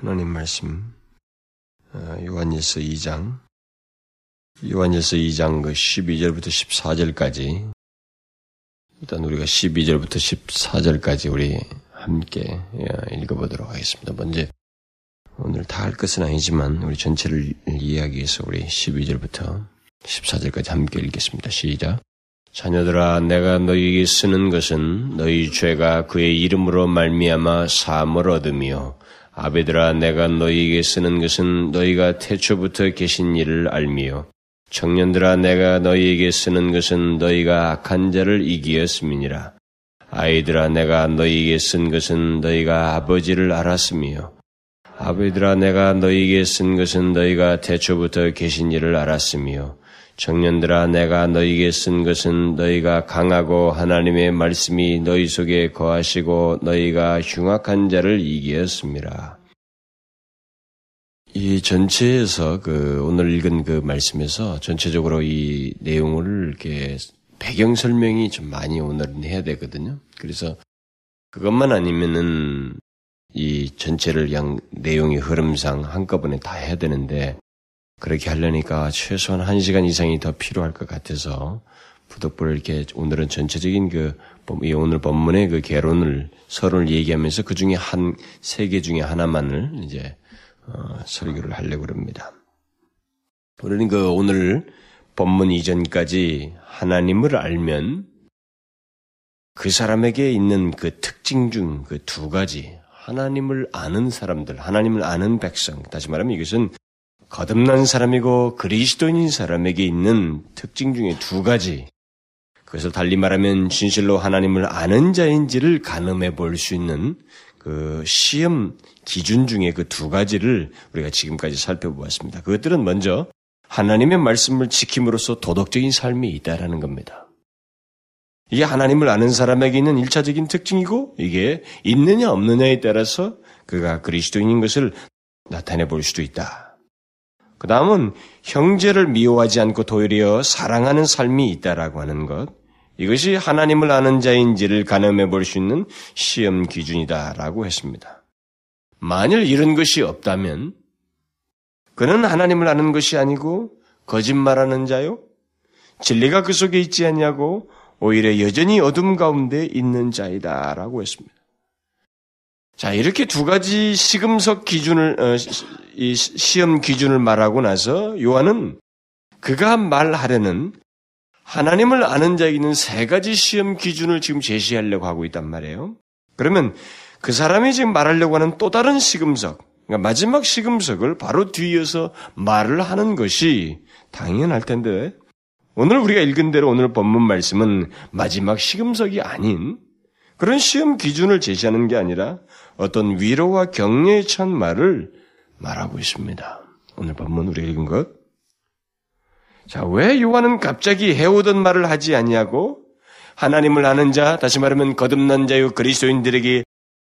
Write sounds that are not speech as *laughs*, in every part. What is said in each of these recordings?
하나님 말씀 어, 요한일서 2장 요한일서 2장 그 12절부터 14절까지 일단 우리가 12절부터 14절까지 우리 함께 예, 읽어보도록 하겠습니다. 먼저 오늘 다 할 것은 아니지만 우리 전체를 이해하기 위해서 우리 12절부터 14절까지 함께 읽겠습니다. 시작. 자녀들아 내가 너희에게 쓰는 것은 너희 죄가 그의 이름으로 말미암아 사함을 얻으며 아베들아 내가 너희에게 쓰는 것은 너희가 태초부터 계신 일을 알미요. 청년들아 내가 너희에게 쓰는 것은 너희가 악한 자를 이기었음이니라. 아이들아 내가 너희에게 쓴 것은 너희가 아버지를 알았으며 아베들아 내가 너희에게 쓴 것은 너희가 태초부터 계신 일을 알았으며 청년들아 내가 너희에게 쓴 것은 너희가 강하고 하나님의 말씀이 너희 속에 거하시고 너희가 흉악한 자를 이기었습니다. 이 전체에서 그 오늘 읽은 그 말씀에서 전체적으로 이 내용을 이렇게 배경 설명이 좀 많이 오늘은 해야 되거든요. 그래서 그것만 아니면은 이 전체를 양 내용의 흐름상 한꺼번에 다 해야 되는데 그렇게 하려니까 최소한 한 시간 이상이 더 필요할 것 같아서 부독부를 이렇게 오늘은 전체적인 그 오늘 본문의 그 개론을 서론을 얘기하면서 그 중에 한 세 개 중에 하나만을 이제 어, 설교를 하려고 합니다. 우리는 그 오늘 본문 이전까지 하나님을 알면 그 사람에게 있는 그 특징 중 그 두 가지 하나님을 아는 사람들, 하나님을 아는 백성, 다시 말하면 이것은 거듭난 사람이고 그리스도인인 사람에게 있는 특징 중에 두 가지. 그것을 달리 말하면 진실로 하나님을 아는 자인지를 가늠해 볼 수 있는 그 시험 기준 중에 그 두 가지를 우리가 지금까지 살펴보았습니다. 그것들은 먼저 하나님의 말씀을 지킴으로써 도덕적인 삶이 있다라는 겁니다. 이게 하나님을 아는 사람에게 있는 일차적인 특징이고 이게 있느냐 없느냐에 따라서 그가 그리스도인인 것을 나타내 볼 수도 있다. 그 다음은 형제를 미워하지 않고 도리어 사랑하는 삶이 있다라고 하는 것. 이것이 하나님을 아는 자인지를 가늠해 볼 수 있는 시험 기준이다라고 했습니다. 만일 이런 것이 없다면 그는 하나님을 아는 것이 아니고 거짓말하는 자요. 진리가 그 속에 있지 않냐고 오히려 여전히 어둠 가운데 있는 자이다라고 했습니다. 자, 이렇게 두 가지 시금석 기준을, 어, 이 시험 기준을 말하고 나서 요한은 그가 말하려는 하나님을 아는 자에게 있는 세 가지 시험 기준을 지금 제시하려고 하고 있단 말이에요. 그러면 그 사람이 지금 말하려고 하는 또 다른 시금석, 그러니까 마지막 시금석을 바로 뒤이어서 말을 하는 것이 당연할 텐데, 오늘 우리가 읽은 대로 오늘 본문 말씀은 마지막 시금석이 아닌 그런 시험 기준을 제시하는 게 아니라 어떤 위로와 격려의 찬 말을 말하고 있습니다. 오늘 본문 우리가 읽은 것. 자, 왜 요한은 갑자기 해오던 말을 하지 아니하고 하나님을 아는 자, 다시 말하면 거듭난 자유 그리스도인들에게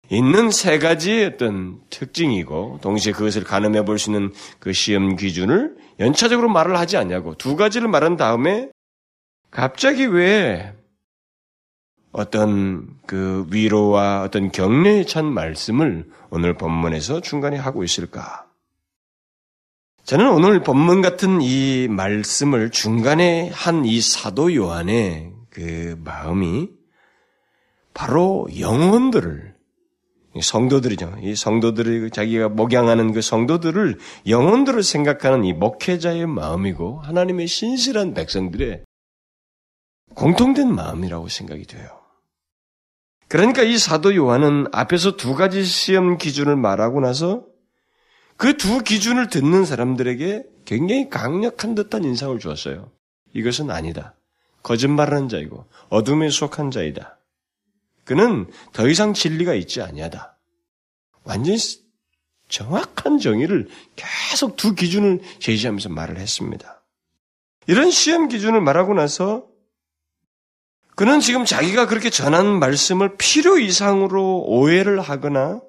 있는 세 가지의 어떤 특징이고 동시에 그것을 가늠해 볼 수 있는 그 시험 기준을 연차적으로 말을 하지 않냐고 두 가지를 말한 다음에 갑자기 왜 어떤 그 위로와 어떤 격려에 찬 말씀을 오늘 본문에서 중간에 하고 있을까? 저는 오늘 본문 같은 이 말씀을 중간에 한 이 사도 요한의 그 마음이 바로 영혼들을 성도들이죠. 이 성도들이 자기가 목양하는 그 성도들을 영혼들을 생각하는 이 목회자의 마음이고 하나님의 신실한 백성들의 공통된 마음이라고 생각이 돼요. 그러니까 이 사도 요한은 앞에서 두 가지 시험 기준을 말하고 나서 그 두 기준을 듣는 사람들에게 굉장히 강력한 듯한 인상을 주었어요. 이것은 아니다. 거짓말하는 자이고 어둠에 속한 자이다. 그는 더 이상 진리가 있지 아니하다. 완전히 정확한 정의를 계속 두 기준을 제시하면서 말을 했습니다. 이런 시험 기준을 말하고 나서 그는 지금 자기가 그렇게 전한 말씀을 필요 이상으로 오해를 하거나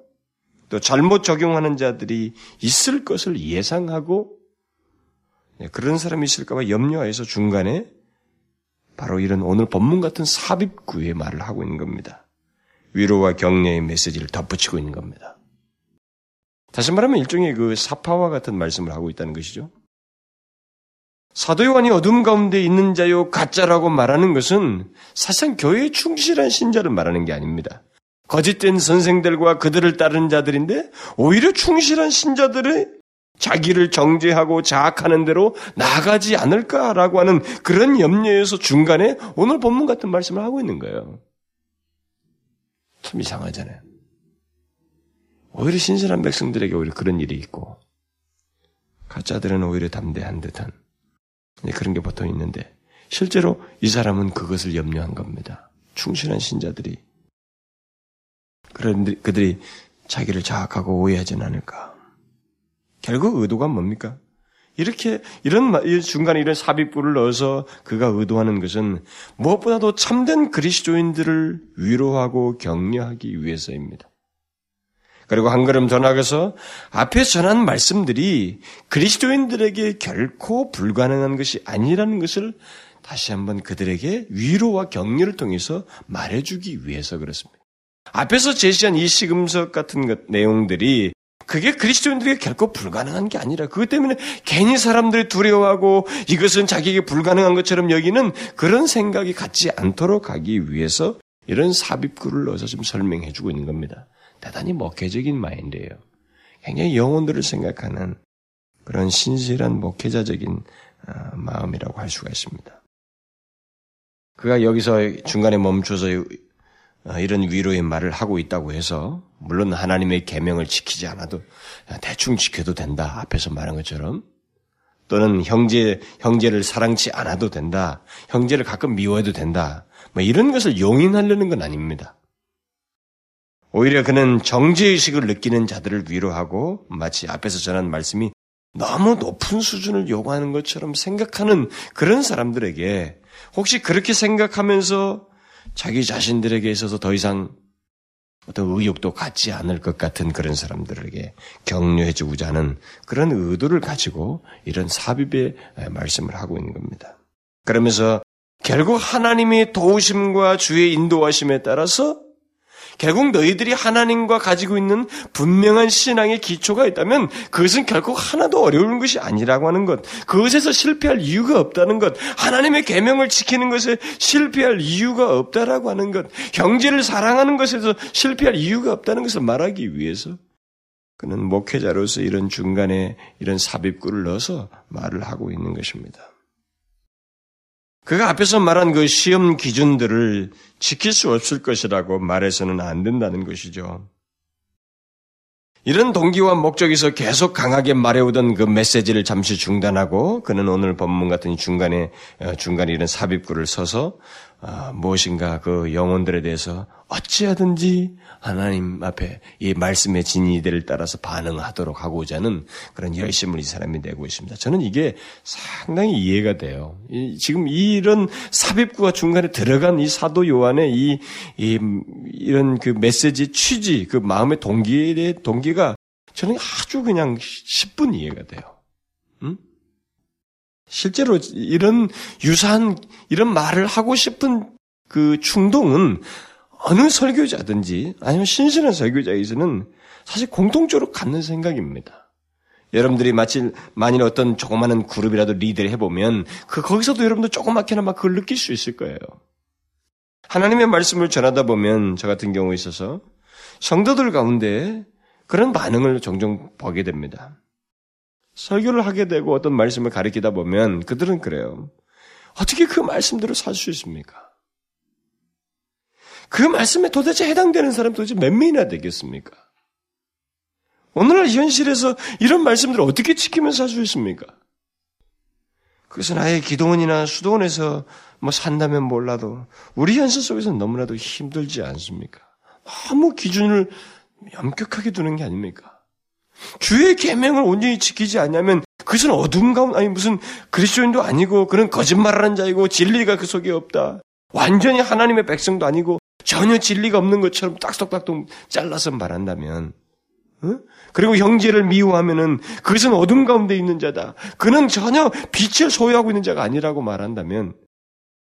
또 잘못 적용하는 자들이 있을 것을 예상하고 네, 그런 사람이 있을까봐 염려해서 중간에 바로 이런 오늘 본문 같은 삽입구의 말을 하고 있는 겁니다. 위로와 격려의 메시지를 덧붙이고 있는 겁니다. 다시 말하면 일종의 그 사파와 같은 말씀을 하고 있다는 것이죠. 사도 요한이 어둠 가운데 있는 자요 가짜라고 말하는 것은 사실상 교회에 충실한 신자를 말하는 게 아닙니다. 거짓된 선생들과 그들을 따르는 자들인데 오히려 충실한 신자들의 자기를 정죄하고 자학하는 대로 나가지 않을까라고 하는 그런 염려에서 중간에 오늘 본문 같은 말씀을 하고 있는 거예요. 참 이상하잖아요. 오히려 신실한 백성들에게 오히려 그런 일이 있고 가짜들은 오히려 담대한 듯한 그런 게 보통 있는데 실제로 이 사람은 그것을 염려한 겁니다. 충실한 신자들이 그런 그들이 자기를 자학하고 오해하지는 않을까. 결국 의도가 뭡니까? 이렇게 이런 중간에 이런 삽입부를 넣어서 그가 의도하는 것은 무엇보다도 참된 그리스도인들을 위로하고 격려하기 위해서입니다. 그리고 한 걸음 더 나가서 앞에 전한 말씀들이 그리스도인들에게 결코 불가능한 것이 아니라는 것을 다시 한번 그들에게 위로와 격려를 통해서 말해주기 위해서 그렇습니다. 앞에서 제시한 이 시금석 같은 것, 내용들이 그게 그리스도인들에게 결코 불가능한 게 아니라 그것 때문에 괜히 사람들이 두려워하고 이것은 자기에게 불가능한 것처럼 여기는 그런 생각이 갖지 않도록 하기 위해서 이런 삽입글을 넣어서 좀 설명해 주고 있는 겁니다. 대단히 목회적인 마인드예요. 굉장히 영혼들을 생각하는 그런 신실한 목회자적인 어, 마음이라고 할 수가 있습니다. 그가 여기서 중간에 멈춰서 어, 이런 위로의 말을 하고 있다고 해서 물론 하나님의 계명을 지키지 않아도 대충 지켜도 된다. 앞에서 말한 것처럼. 또는 형제 형제를 사랑치 않아도 된다. 형제를 가끔 미워해도 된다. 뭐 이런 것을 용인하려는 건 아닙니다. 오히려 그는 정죄의식을 느끼는 자들을 위로하고 마치 앞에서 전한 말씀이 너무 높은 수준을 요구하는 것처럼 생각하는 그런 사람들에게 혹시 그렇게 생각하면서 자기 자신들에게 있어서 더 이상 어떤 의욕도 갖지 않을 것 같은 그런 사람들에게 격려해 주고자 하는 그런 의도를 가지고 이런 삽입의 말씀을 하고 있는 겁니다. 그러면서 결국 하나님의 도우심과 주의 인도하심에 따라서 결국 너희들이 하나님과 가지고 있는 분명한 신앙의 기초가 있다면 그것은 결국 하나도 어려운 것이 아니라고 하는 것. 그것에서 실패할 이유가 없다는 것. 하나님의 계명을 지키는 것에 실패할 이유가 없다라고 하는 것. 형제를 사랑하는 것에서 실패할 이유가 없다는 것을 말하기 위해서 그는 목회자로서 이런 중간에 이런 삽입구를 넣어서 말을 하고 있는 것입니다. 그가 앞에서 말한 그 시험 기준들을 지킬 수 없을 것이라고 말해서는 안 된다는 것이죠. 이런 동기와 목적에서 계속 강하게 말해오던 그 메시지를 잠시 중단하고 그는 오늘 본문 같은 중간에 어, 중간에 이런 삽입구를 서서 어, 무엇인가 그 영혼들에 대해서 어찌하든지 하나님 앞에 이 말씀의 진리들을 따라서 반응하도록 하고자 하는 그런 열심을 이 사람이 내고 있습니다. 저는 이게 상당히 이해가 돼요. 이, 지금 이런 삽입구가 중간에 들어간 이 사도 요한의 이, 이 이런 그 메시지 취지, 그 마음의 동기의 동기가 저는 아주 그냥 10분 이해가 돼요. 음? 실제로 이런 유사한 이런 말을 하고 싶은 그 충동은 어느 설교자든지 아니면 신신한 설교자에서는 사실 공통적으로 갖는 생각입니다. 여러분들이 마치 만일 어떤 조그마한 그룹이라도 리드를 해보면 그 거기서도 여러분들 조그맣게나마 그걸 느낄 수 있을 거예요. 하나님의 말씀을 전하다 보면 저 같은 경우에 있어서 성도들 가운데 그런 반응을 종종 보게 됩니다. 설교를 하게 되고 어떤 말씀을 가리키다 보면 그들은 그래요. 어떻게 그 말씀대로 살 수 있습니까? 그 말씀에 도대체 해당되는 사람 도대체 몇 명이나 되겠습니까? 오늘날 현실에서 이런 말씀들을 어떻게 지키면서 살 수 있습니까? 그것은 아예 기도원이나 수도원에서 뭐 산다면 몰라도 우리 현실 속에서는 너무나도 힘들지 않습니까? 너무 기준을 엄격하게 두는 게 아닙니까? 주의 계명을 온전히 지키지 않냐면 그것은 어둠 가운데 아니 무슨 그리스도인도 아니고 그런 거짓말하는 자이고 진리가 그 속에 없다. 완전히 하나님의 백성도 아니고 전혀 진리가 없는 것처럼 딱딱딱딱 잘라서 말한다면, 어? 그리고 형제를 미워하면은 그것은 어둠 가운데 있는 자다. 그는 전혀 빛을 소유하고 있는 자가 아니라고 말한다면,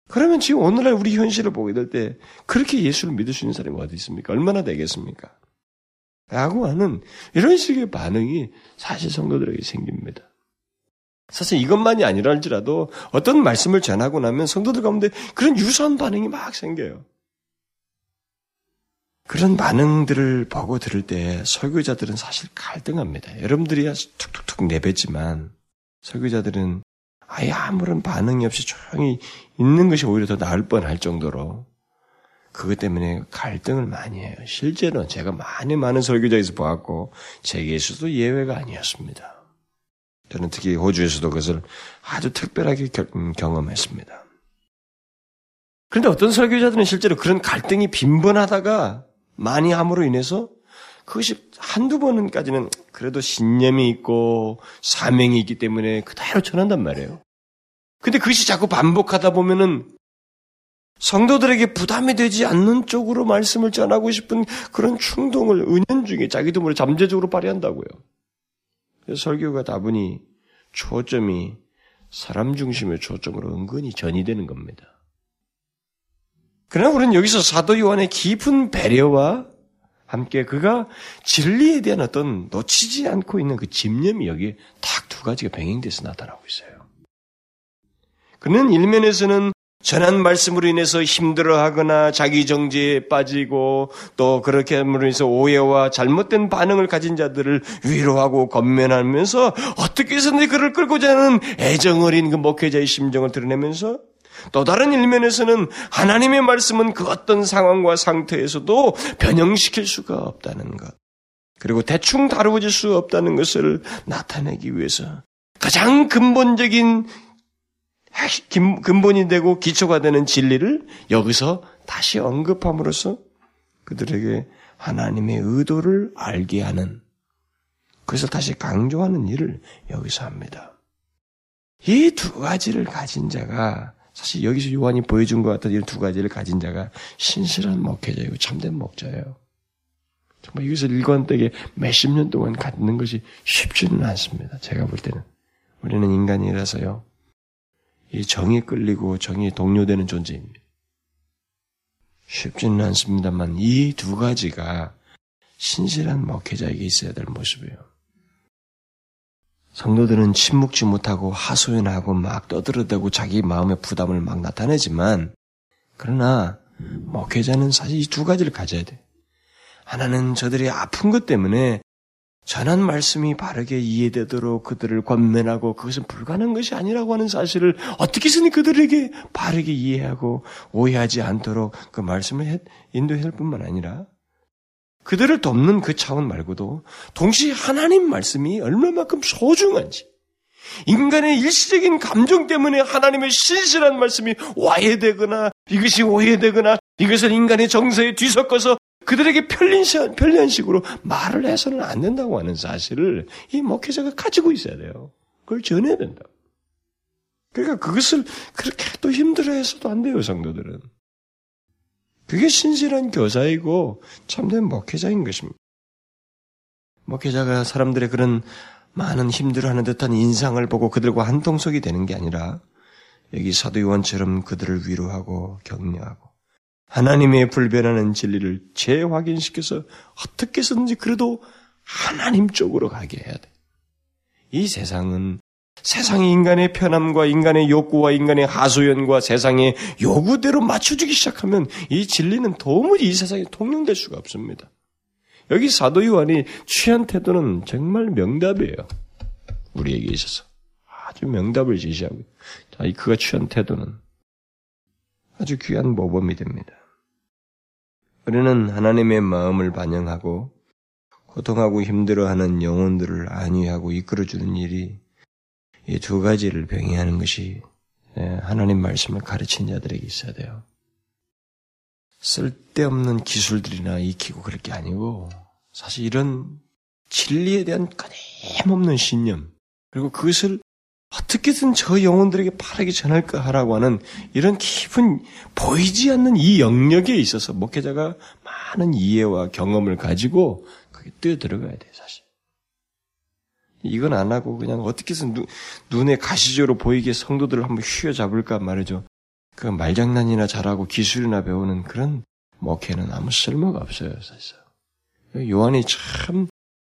그러면 지금 오늘날 우리 현실을 보게 될 때 그렇게 예수를 믿을 수 있는 사람이 어디 있습니까? 얼마나 되겠습니까? 라고 하는 이런 식의 반응이 사실 성도들에게 생깁니다. 사실 이것만이 아니랄지라도 어떤 말씀을 전하고 나면 성도들 가운데 그런 유사한 반응이 막 생겨요. 그런 반응들을 보고 들을 때 설교자들은 사실 갈등합니다. 여러분들이야 툭툭툭 내뱉지만 설교자들은 아예 아무런 반응이 없이 조용히 있는 것이 오히려 더 나을 뻔할 정도로 그것 때문에 갈등을 많이 해요. 실제로 제가 많이 많은 설교자에서 보았고 세계에서도 예외가 아니었습니다. 저는 특히 호주에서도 그것을 아주 특별하게 음, 경험했습니다. 그런데 어떤 설교자들은 실제로 그런 갈등이 빈번하다가 많이 함으로 인해서 그것이 한두 번까지는 그래도 신념이 있고 사명이 있기 때문에 그대로 전한단 말이에요. 근데 그것이 자꾸 반복하다 보면은 성도들에게 부담이 되지 않는 쪽으로 말씀을 전하고 싶은 그런 충동을 은연중에 자기도 모르게 잠재적으로 발휘한다고요. 설교가 다분히 초점이 사람 중심의 초점으로 은근히 전이되는 겁니다. 그러나 우리는 여기서 사도 요한의 깊은 배려와 함께 그가 진리에 대한 어떤 놓치지 않고 있는 그 집념이 여기 딱두 가지가 병행돼서 나타나고 있어요. 그는 일면에서는 전한 말씀으로 인해서 힘들어하거나 자기 정지에 빠지고 또 그렇게 함으로 인해서 오해와 잘못된 반응을 가진 자들을 위로하고 건면하면서 어떻게 해서든 그를 끌고자 하는 애정 어린 그 목회자의 심정을 드러내면서 또 다른 일면에서는 하나님의 말씀은 그 어떤 상황과 상태에서도 변형시킬 수가 없다는 것. 그리고 대충 다루어질 수 없다는 것을 나타내기 위해서 가장 근본적인 근본이 되고 기초가 되는 진리를 여기서 다시 언급함으로써 그들에게 하나님의 의도를 알게 하는 그것을 다시 강조하는 일을 여기서 합니다. 이 두 가지를 가진 자가 사실 여기서 요한이 보여준 것 같은 이런 두 가지를 가진 자가 신실한 목회자이고 참된 목자예요. 정말 이것을 일관되게 몇십 년 동안 갖는 것이 쉽지는 않습니다. 제가 볼 때는. 우리는 인간이라서요. 이 정이 끌리고 정이 동료되는 존재입니다. 쉽지는 않습니다만 이 두 가지가 신실한 목회자에게 있어야 될 모습이에요. 성도들은 침묵지 못하고 하소연하고 막 떠들어대고 자기 마음의 부담을 막 나타내지만 그러나 목회자는 사실 이 두 가지를 가져야 돼. 하나는 저들이 아픈 것 때문에 전한 말씀이 바르게 이해되도록 그들을 권면하고 그것은 불가능한 것이 아니라고 하는 사실을 어떻게 해서든 그들에게 바르게 이해하고 오해하지 않도록 그 말씀을 인도할 뿐만 아니라 그들을 돕는 그 차원 말고도 동시에 하나님 말씀이 얼마만큼 소중한지 인간의 일시적인 감정 때문에 하나님의 신실한 말씀이 와해되거나 이것이 오해되거나 이것을 인간의 정서에 뒤섞어서 그들에게 편린, 편리한 식으로 말을 해서는 안 된다고 하는 사실을 이 목회자가 가지고 있어야 돼요. 그걸 전해야 된다. 그러니까 그것을 그렇게 또 힘들어 해서도 안 돼요, 성도들은. 그게 신실한 교사이고 참된 목회자인 것입니다. 목회자가 사람들의 그런 많은 힘들어하는 듯한 인상을 보고 그들과 한통속이 되는 게 아니라 여기 사도 요한처럼 그들을 위로하고 격려하고 하나님의 불변하는 진리를 재확인시켜서 어떻게 해서든지 그래도 하나님 쪽으로 가게 해야 돼. 이 세상은 세상의 인간의 편함과 인간의 욕구와 인간의 하소연과 세상의 요구대로 맞춰주기 시작하면 이 진리는 도무지 이 세상에 통용될 수가 없습니다. 여기 사도 요한이 취한 태도는 정말 명답이에요. 우리에게 있어서. 아주 명답을 제시하고, 자, 그가 취한 태도는 아주 귀한 모범이 됩니다. 우리는 하나님의 마음을 반영하고 고통하고 힘들어하는 영혼들을 안위하고 이끌어주는 일이 이 두 가지를 병행하는 것이 예, 하나님 말씀을 가르친 자들에게 있어야 돼요. 쓸데없는 기술들이나 익히고 그럴 게 아니고 사실 이런 진리에 대한 끊임없는 신념 그리고 그것을 어떻게든 저 영혼들에게 바르게 전할까 하라고 하는 이런 깊은 보이지 않는 이 영역에 있어서 목회자가 많은 이해와 경험을 가지고 거기 뛰어 들어가야 돼 사실. 이건 안 하고 그냥 어떻게 해서 눈, 눈에 가시적으로 보이게 성도들을 한번 휘어 잡을까 말이죠. 그 말장난이나 잘하고 기술이나 배우는 그런 목회는 아무 쓸모가 없어요 사실. 요한이 참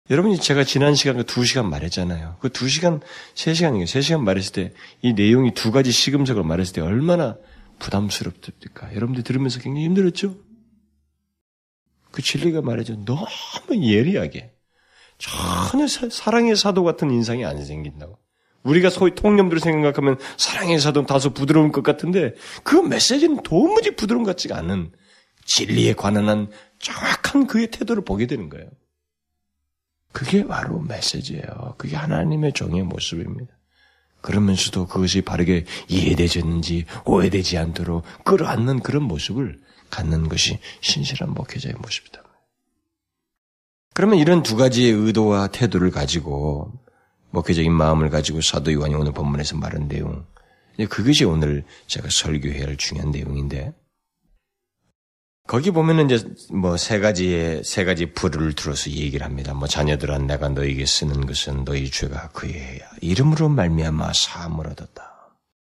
여러분이 제가 지난 시간 그두 시간 말했잖아요. 그 두 시간, 세 시간이에요. 세 시간 말했을 때 이 내용이 두 가지 시금석을 말했을 때 얼마나 부담스럽습니까? 여러분들 들으면서 굉장히 힘들었죠? 그 진리가 말해줘 너무 예리하게 전혀 사랑의 사도 같은 인상이 안 생긴다고. 우리가 소위 통념들을 생각하면 사랑의 사도 다소 부드러운 것 같은데 그 메시지는 도무지 부드러운 것 같지가 않은 진리에 관한 한 정확한 그의 태도를 보게 되는 거예요. 그게 바로 메시지예요. 그게 하나님의 종의 모습입니다. 그러면서도 그것이 바르게 이해되졌는지 오해되지 않도록 끌어안는 그런 모습을 갖는 것이 신실한 목회자의 모습이다. 그러면 이런 두 가지의 의도와 태도를 가지고 목회적인 마음을 가지고 사도 요한이 오늘 본문에서 말한 내용, 그것이 오늘 제가 설교해야 할 중요한 내용인데 거기 보면은 이제 뭐 세 가지의 세 가지 불을 들어서 얘기를 합니다. 뭐 자녀들아 내가 너에게 쓰는 것은 너희 죄가 그의 이름으로 말미암아 사함을 얻었다.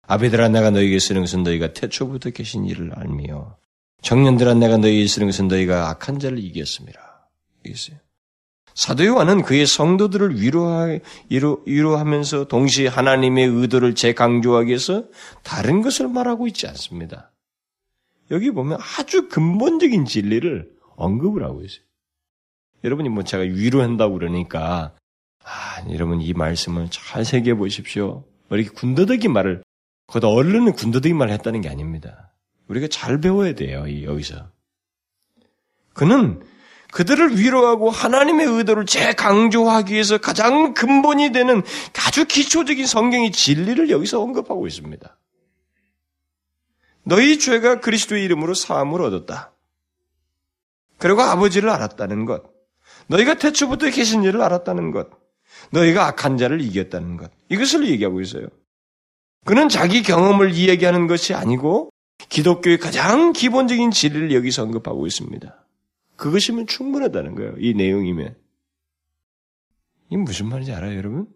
아비들아 내가 너에게 쓰는 것은 너희가 태초부터 계신 일을 알미요. 청년들아 내가 너희에게 쓰는 것은 너희가 악한 자를 이겼습니다. 이겼어요. 사도 요한은 그의 성도들을 위로하, 위로, 위로하면서 동시에 하나님의 의도를 재강조하기 위해서 다른 것을 말하고 있지 않습니다. 여기 보면 아주 근본적인 진리를 언급을 하고 있어요. 여러분이 뭐 제가 위로한다고 그러니까, 아, 여러분 이 말씀을 잘 새겨 보십시오. 뭐 이렇게 군더더기 말을, 거기다 얼른은 군더더기 말을 했다는 게 아닙니다. 우리가 잘 배워야 돼요, 여기서. 그는 그들을 위로하고 하나님의 의도를 재강조하기 위해서 가장 근본이 되는 아주 기초적인 성경의 진리를 여기서 언급하고 있습니다. 너희 죄가 그리스도의 이름으로 사함을 얻었다. 그리고 아버지를 알았다는 것. 너희가 태초부터 계신 일을 알았다는 것. 너희가 악한 자를 이겼다는 것. 이것을 얘기하고 있어요. 그는 자기 경험을 이야기하는 것이 아니고 기독교의 가장 기본적인 진리를 여기서 언급하고 있습니다. 그것이면 충분하다는 거예요. 이 내용이면. 이게 무슨 말인지 알아요, 여러분?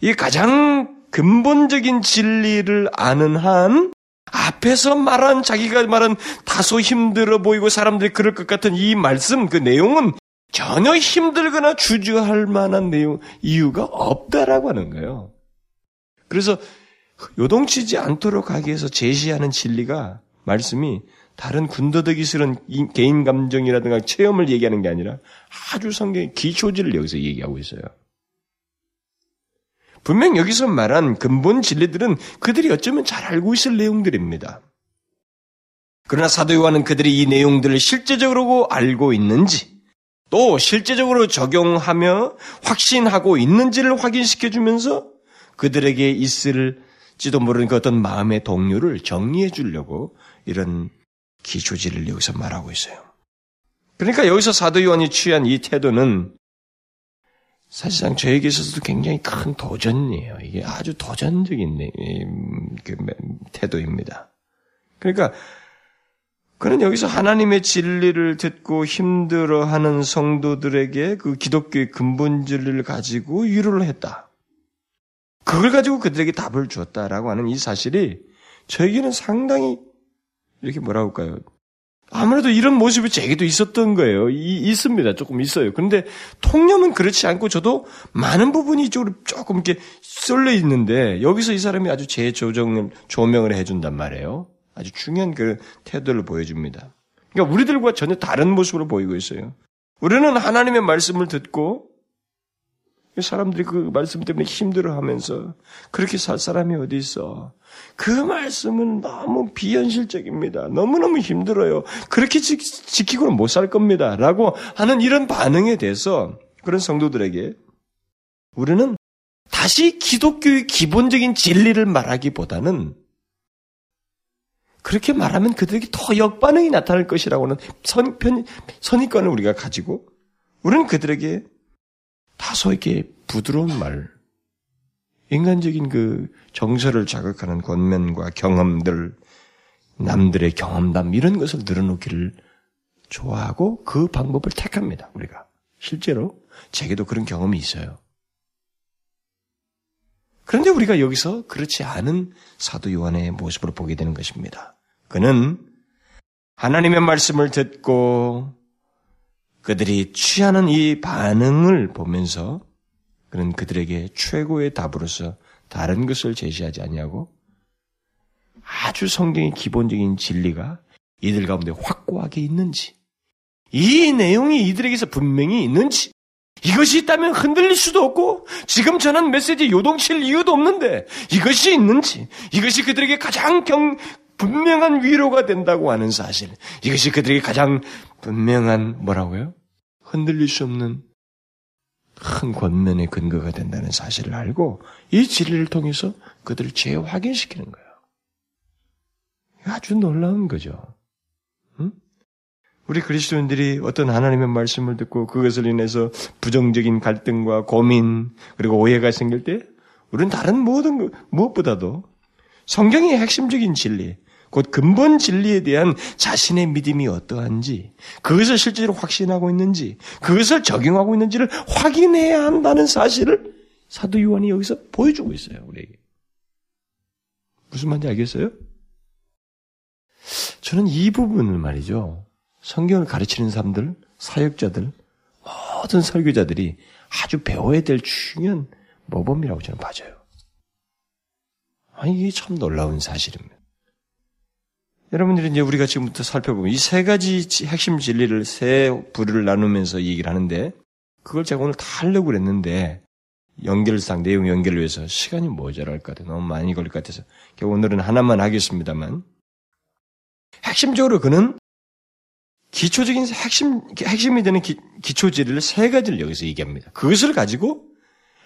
이 가장 근본적인 진리를 아는 한 앞에서 말한 자기가 말한 다소 힘들어 보이고 사람들이 그럴 것 같은 이 말씀 그 내용은 전혀 힘들거나 주저할 만한 내용 이유가 없다라고 하는 거예요. 그래서 요동치지 않도록 하기 위해서 제시하는 진리가 말씀이 다른 군더더기스러운 개인 감정이라든가 체험을 얘기하는 게 아니라 아주 성경의 기초지를 여기서 얘기하고 있어요. 분명 여기서 말한 근본 진리들은 그들이 어쩌면 잘 알고 있을 내용들입니다. 그러나 사도 요한은 그들이 이 내용들을 실제적으로 알고 있는지 또 실제적으로 적용하며 확신하고 있는지를 확인시켜 주면서 그들에게 있을지도 모르는 그 어떤 마음의 동료를 정리해 주려고 이런 기초지를 여기서 말하고 있어요. 그러니까 여기서 사도 요한이 취한 이 태도는 사실상 저에게 있어서도 굉장히 큰 도전이에요. 이게 아주 도전적인 그 태도입니다. 그러니까 그는 여기서 하나님의 진리를 듣고 힘들어하는 성도들에게 그 기독교의 근본 진리를 가지고 위로를 했다. 그걸 가지고 그들에게 답을 주었다라고 하는 이 사실이 저에게는 상당히 이렇게 뭐라고 할까요? 아무래도 이런 모습이 제게도 있었던 거예요. 이, 있습니다. 조금 있어요. 그런데 통념은 그렇지 않고 저도 많은 부분이 조금 이렇게 쏠려 있는데 여기서 이 사람이 아주 재조정을, 조명을 해준단 말이에요. 아주 중요한 그 태도를 보여줍니다. 그러니까 우리들과 전혀 다른 모습으로 보이고 있어요. 우리는 하나님의 말씀을 듣고 사람들이 그 말씀 때문에 힘들어 하면서 그렇게 살 사람이 어디 있어. 그 말씀은 너무 비현실적입니다. 너무너무 힘들어요. 그렇게 지, 지키고는 못 살 겁니다. 라고 하는 이런 반응에 대해서 그런 성도들에게 우리는 다시 기독교의 기본적인 진리를 말하기보다는 그렇게 말하면 그들에게 더 역반응이 나타날 것이라고 하는 선, 편, 선입관을 우리가 가지고 우리는 그들에게 다소 이렇게 부드러운 말, 인간적인 그 정서를 자극하는 권면과 경험들, 남들의 경험담 이런 것을 늘어놓기를 좋아하고 그 방법을 택합니다. 우리가 실제로 제게도 그런 경험이 있어요. 그런데 우리가 여기서 그렇지 않은 사도 요한의 모습으로 보게 되는 것입니다. 그는 하나님의 말씀을 듣고 그들이 취하는 이 반응을 보면서 그는 그들에게 최고의 답으로서 다른 것을 제시하지 않냐고 아주 성경의 기본적인 진리가 이들 가운데 확고하게 있는지 이 내용이 이들에게서 분명히 있는지 이것이 있다면 흔들릴 수도 없고 지금 전한 메시지 요동칠 이유도 없는데 이것이 있는지 이것이 그들에게 가장 경, 분명한 위로가 된다고 하는 사실 이것이 그들에게 가장 분명한 뭐라고요? 흔들릴 수 없는 큰 권면의 근거가 된다는 사실을 알고 이 진리를 통해서 그들을 재확인시키는 거예요. 아주 놀라운 거죠. 응? 우리 그리스도인들이 어떤 하나님의 말씀을 듣고 그것을 인해서 부정적인 갈등과 고민 그리고 오해가 생길 때 우리는 다른 모든 무엇보다도 성경의 핵심적인 진리, 곧 근본 진리에 대한 자신의 믿음이 어떠한지, 그것을 실제로 확신하고 있는지, 그것을 적용하고 있는지를 확인해야 한다는 사실을 사도 요한이 여기서 보여주고 있어요, 우리에게. 무슨 말인지 알겠어요? 저는 이 부분을 말이죠. 성경을 가르치는 사람들, 사역자들, 모든 설교자들이 아주 배워야 될 중요한 모범이라고 저는 봐져요. 아니, 이게 참 놀라운 사실입니다. 여러분들이 이제 우리가 지금부터 살펴보면 이 세 가지 핵심 진리를 세 부류를 나누면서 얘기를 하는데 그걸 제가 오늘 다 하려고 그랬는데 연결상 내용 연결을 위해서 시간이 모자랄 것 같아요. 너무 많이 걸릴 것 같아서 오늘은 하나만 하겠습니다만 핵심적으로 그는 기초적인 핵심, 핵심이 되는 기, 초 진리를 세 가지를 여기서 얘기합니다. 그것을 가지고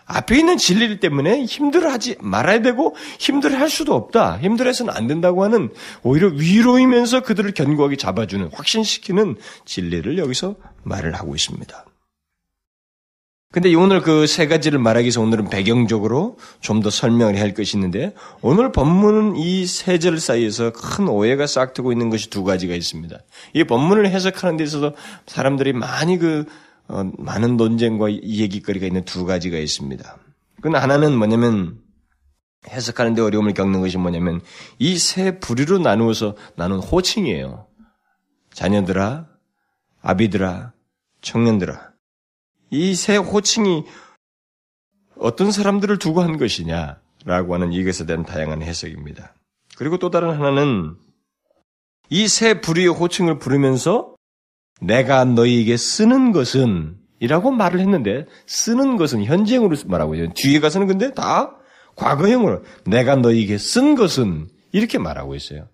앞에 있는 진리 때문에 힘들어하지 말아야 되고 힘들어할 수도 없다. 힘들어해서는 안 된다고 하는 오히려 위로이면서 그들을 견고하게 잡아주는 확신시키는 진리를 여기서 말을 하고 있습니다. 근데 오늘 그 세 가지를 말하기 위해서 오늘은 배경적으로 좀 더 설명을 할 것이 있는데 오늘 본문은 이 세 절 사이에서 큰 오해가 싹트고 있는 것이 두 가지가 있습니다. 이 본문을 해석하는 데 있어서 사람들이 많이 그 어, 많은 논쟁과 얘기거리가 있는 두 가지가 있습니다. 그건 하나는 뭐냐면 해석하는데 어려움을 겪는 것이 뭐냐면 이 세 부류로 나누어서 나눈 호칭이에요. 자녀들아, 아비들아, 청년들아. 이 세 호칭이 어떤 사람들을 두고 한 것이냐라고 하는 이것에 대한 다양한 해석입니다. 그리고 또 다른 하나는 이 세 부류의 호칭을 부르면서 내가 너희에게 쓰는 것은 이라고 말을 했는데 쓰는 것은 현재형으로 말하고 있어요. 뒤에 가서는 근데 다 과거형으로 내가 너희에게 쓴 것은 이렇게 말하고 있어요.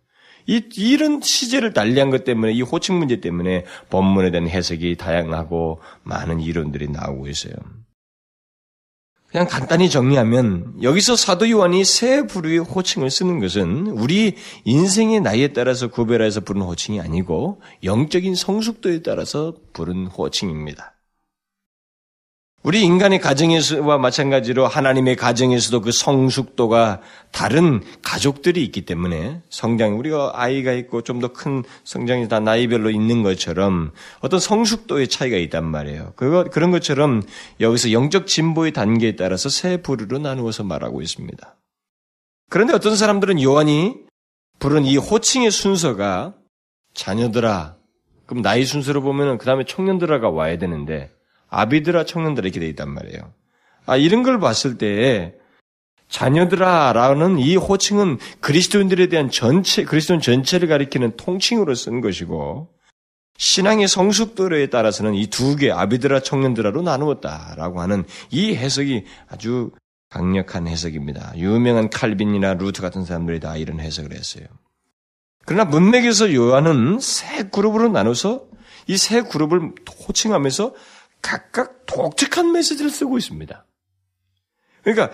이, 이런 시제를 달리한 것 때문에, 이 호칭 문제 때문에 본문에 대한 해석이 다양하고 많은 이론들이 나오고 있어요. 그냥 간단히 정리하면 여기서 사도 요한이 세 부류의 호칭을 쓰는 것은 우리 인생의 나이에 따라서 구별해서 부르는 호칭이 아니고 영적인 성숙도에 따라서 부른 호칭입니다. 우리 인간의 가정에서와 마찬가지로 하나님의 가정에서도 그 성숙도가 다른 가족들이 있기 때문에 성장, 우리가 아이가 있고 좀 더 큰 성장이 다 나이별로 있는 것처럼 어떤 성숙도의 차이가 있단 말이에요. 그거, 그런 것처럼 여기서 영적 진보의 단계에 따라서 세 부류로 나누어서 말하고 있습니다. 그런데 어떤 사람들은 요한이 부른 이 호칭의 순서가 자녀들아, 그럼 나이 순서로 보면은 그 다음에 청년들아가 와야 되는데 아비들아 청년들아 이렇게 돼 있단 말이에요. 아, 이런 걸 봤을 때 자녀들아라는 이 호칭은 그리스도인들에 대한 전체 그리스도인 전체를 가리키는 통칭으로 쓴 것이고 신앙의 성숙도에 따라서는 이 두 개 아비들아 청년들아로 나누었다라고 하는 이 해석이 아주 강력한 해석입니다. 유명한 칼빈이나 루트 같은 사람들이 다 이런 해석을 했어요. 그러나 문맥에서 요한은 세 그룹으로 나눠서 이 세 그룹을 호칭하면서 각각 독특한 메시지를 쓰고 있습니다. 그러니까